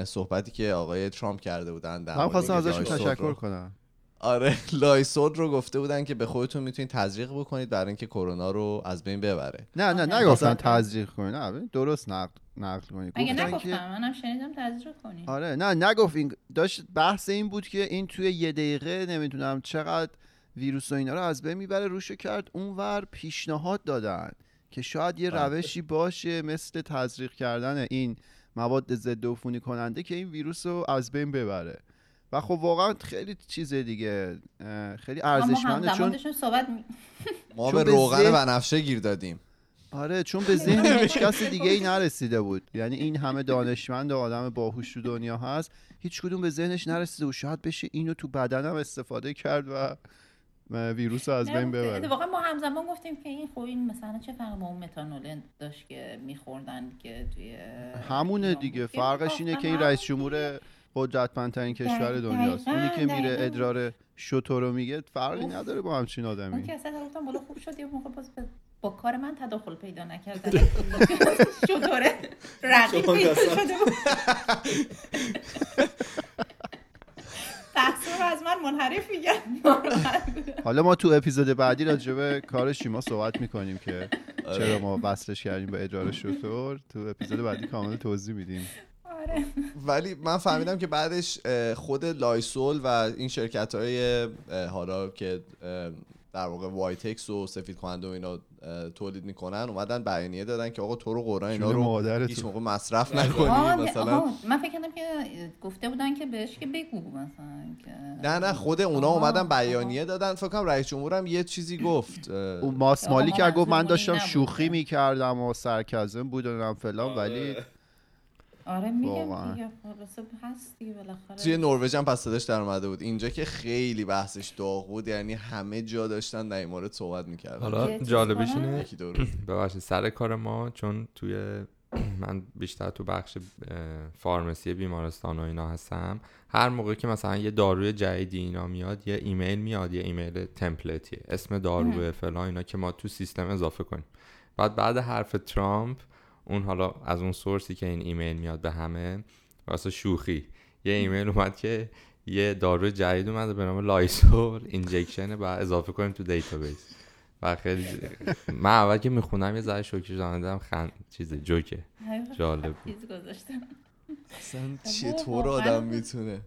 صحبتی که آقای ترامپ کرده بودن در من خواستم ازشون تشکر کنم. آره لایسول رو گفته بودن که به خودتون می‌تونید تزریق بکنید برای اینکه کرونا رو از بین ببره نه نه آره. نگفتن. تزریق کنی نه درست نقل نقل کنی اگه گفتن نگفتم که منم شنیدم تذکر کنی آره نه نگفت این داشت بحث این بود که این توی یه دقیقه نمی‌دونم چقدر ویروس و اینا رو از بین می‌بره روشو کرد اونور پیشنهاد دادن که شاید یه آره. روشی باشه مثل تزریق کردن این مواد ضد عفونی کننده که این ویروس رو از بین ببره و خب واقعا خیلی چیز دیگه خیلی ارزشمنده چون صحبت می... ما چون به روغن ذهن- بنفشه گیر دادیم. آره چون به ذهن هیچ کس دیگه ای نرسیده بود. یعنی این همه دانشمند و آدم باهوش تو دنیا هست هیچ کدوم به ذهنش نرسیده و شاید بشه اینو تو بدنم استفاده کرد و ویروس رو از بین ببره. اتفاقا ما همزمان گفتیم که این خب این مثلا چه فرق با اون متانول داشت که میخوردن که توی همونه دیگه. فرقش اینه که این رئیس جمهور قدرتمندترین کشور دنیاست اونی که میره دقیقاً. ادرار شتو رو میگه فرقی. نداره با همچین اون آدمی که اصلا گفتم بالا خوب شد یه موقع باز با کار من تداخل پیدا نکرد شطوره رقیب پیدا. شده از من منحرف میگن حالا ما تو اپیزود بعدی راجع به کار شیما صحبت می‌کنیم که آره. چرا ما وصلش کردیم به ادرار شتر تو اپیزود بعدی کامل توضیح میدیم آره ولی من فهمیدم که بعدش خود Lysol و این شرکت های حالا که در واقع وایتکس و سفید کننده و اینا تولید می‌کنن اومدن بیانیه دادن که آقا تو رو قرآن اینا رو. هیچ موقع مصرف آه، نکنی نه، مثلا من فکر کردم که گفته بودن که بهش که بگو مثلا که نه نه خود اونا اومدن. بیانیه دادن فکر کنم رئیس جمهورم یه چیزی گفت اون ماسمالی که گفت من داشتم. شوخی می‌کردم و سرکزم بود و فلان ولی آره. میگم. دیگه. خلاصه هست دیگه بالاخره. توی نروژ هم پس صداش در اومده بود. اینجا که خیلی بحثش داغ بود یعنی همه جا داشتن در این مورد صحبت می‌کردن. حالا جالبش؟ اینه یکی دو روز. ببخشید سر کار ما چون توی من بیشتر تو بخش فارمسی بیمارستان و اینا هستم هر موقع که مثلا یه داروی جدیدی اینا میاد یه ایمیل میاد یه ایمیل تمپلیتیه اسم داروی فلان اینا که ما تو سیستم اضافه کنیم. بعد بعد حرف ترامپ اون حالا از اون source ی که این ایمیل میاد به همه واسه شوخی. یه ایمیل اومد که یه دارو جدید اومده به نام Lysol injection بعد اضافه کنیم تو database. و خیلی من اول که می‌خونم یه ذره شوکه شدم دیدم خند چیز جوکه. جالب بود. چیز گذاشتم. اصلا چطور آدم می‌تونه؟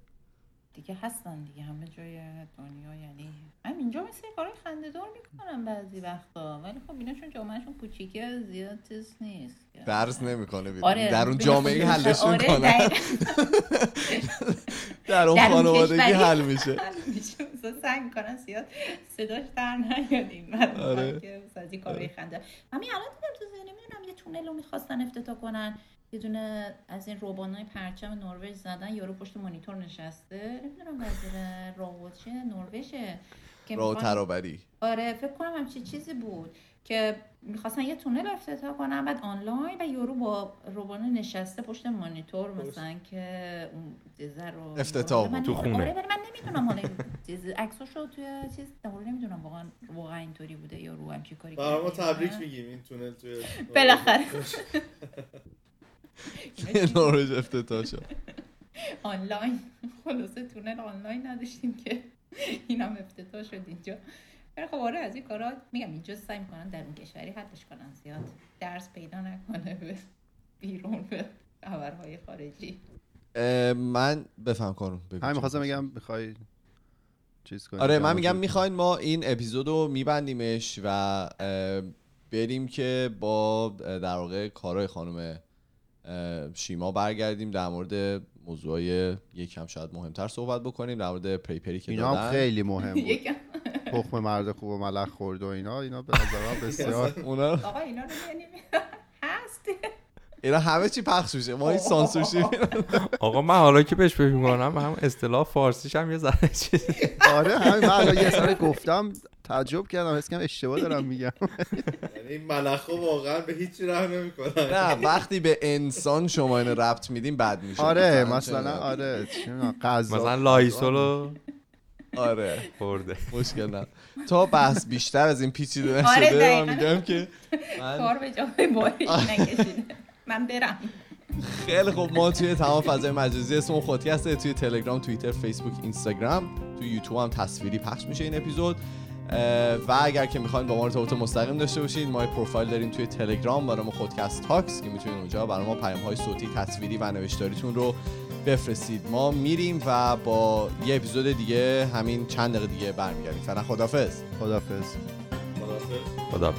دیگه هستن دیگه همه جای دنیا یعنی. هم اینجا مثل کارهای خنده‌دار می‌کنن بعضی وقتا. ولی خب اینا چون جامعهشون کوچیکه زیاد چیز نیست. درس نمی‌کنه آره در اون جامعه حلش آره، دقیقاً. در اون خانوادگی حل میشه. مثلا سعی می‌کنن زیاد صداش در نیاد این آره. که کارهای خنده. همین الان دیدم تو ذهنم نمی‌دونم یه تونل رو می‌خواستن افتتاح کنن. یه دونه از این روبانای پرچم نروژ زدن یارو پشت مانیتور نشسته نمی‌دونم وزیر راهو چه نروژه که ترابری آره فکر کنم همچین چیزی بود که می‌خواستن یه تونل افتتاح کنن بعد آنلاین و یورو با روبانه نشسته پشت مانیتور مثلا که اون چیزه رو افتتاح من بود. تو خونه. آره من نمی‌دونم حالا این چیز عکساشو توی چیز دوباره نمی‌دونم واقعا واقعا اینطوری بوده یا رو همچی کاری برای ما تبریک. میگیم این تونل توی بالاخره. نروژ افتتاح شد. آنلاین. خلاصه تونل آنلاین نداشتیم که اینم افتتاح شد اینجا. ولی خب آره از این کارا میگم اینجا سعی می‌کنن در اون کشوری حلش کنن زیاد. درس پیدا نکنه به بیرون به خبرهای خارجی. من بفهم کارون. همین می‌خواستم بگم می‌خوای چیز کنی؟ آره من میگم می‌خواین ما این اپیزود رو میبندیمش و بریم که با در واقع کارهای خانم شیما برگردیم در مورد موضوعای یکم شاید مهمتر صحبت بکنیم در مورد پریپری که اینا هم دادن. خیلی مهم بود. تخم مرد خوب و ملخ خورد و اینا اینا به نظر من بسیار اونا آقا اینا رو یعنی هست. اینا همه چی پخش میشه. ما هیچ سانسورشی آقا من حالا که بهش فکر می‌کنم هم اصطلاح فارسیش هم یه ذره چیزی آره همین من الان یه سر گفتم تعجب کردم حس کردم اشتباه دارم میگم. یعنی این ملخا واقعا به هیچی رحم نمی‌کنن. نه وقتی به انسان شما اینو ربط میدیم بد میشه. آره مثلا؟ آره غذا. مثلا Lysol و آره. خورده. مشکل نه. تا بحث بیشتر از این پیچیده آره، نشده. من میگم که من کار به جای باری نکشیده. من برم. خیلی خوب. ما توی تمام فضای مجازی اسم خودکسته توی تلگرام توییتر فیسبوک اینستاگرام. توی یوتیوب هم تصویری پخش میشه این اپیزود. و اگر که می‌خواین با ما ارتباط مستقیم داشته باشید ما پروفایل داریم توی تلگرام برای ما خودکست Talks که می‌تونید اونجا برای ما پیام های صوتی تصویری و نوشتاریتون رو بفرستید. ما میریم و با یه اپیزود دیگه همین چند دقیقه دیگه برمیگردیم. فعلا خدافظ خدافظ خداحافظ. خدا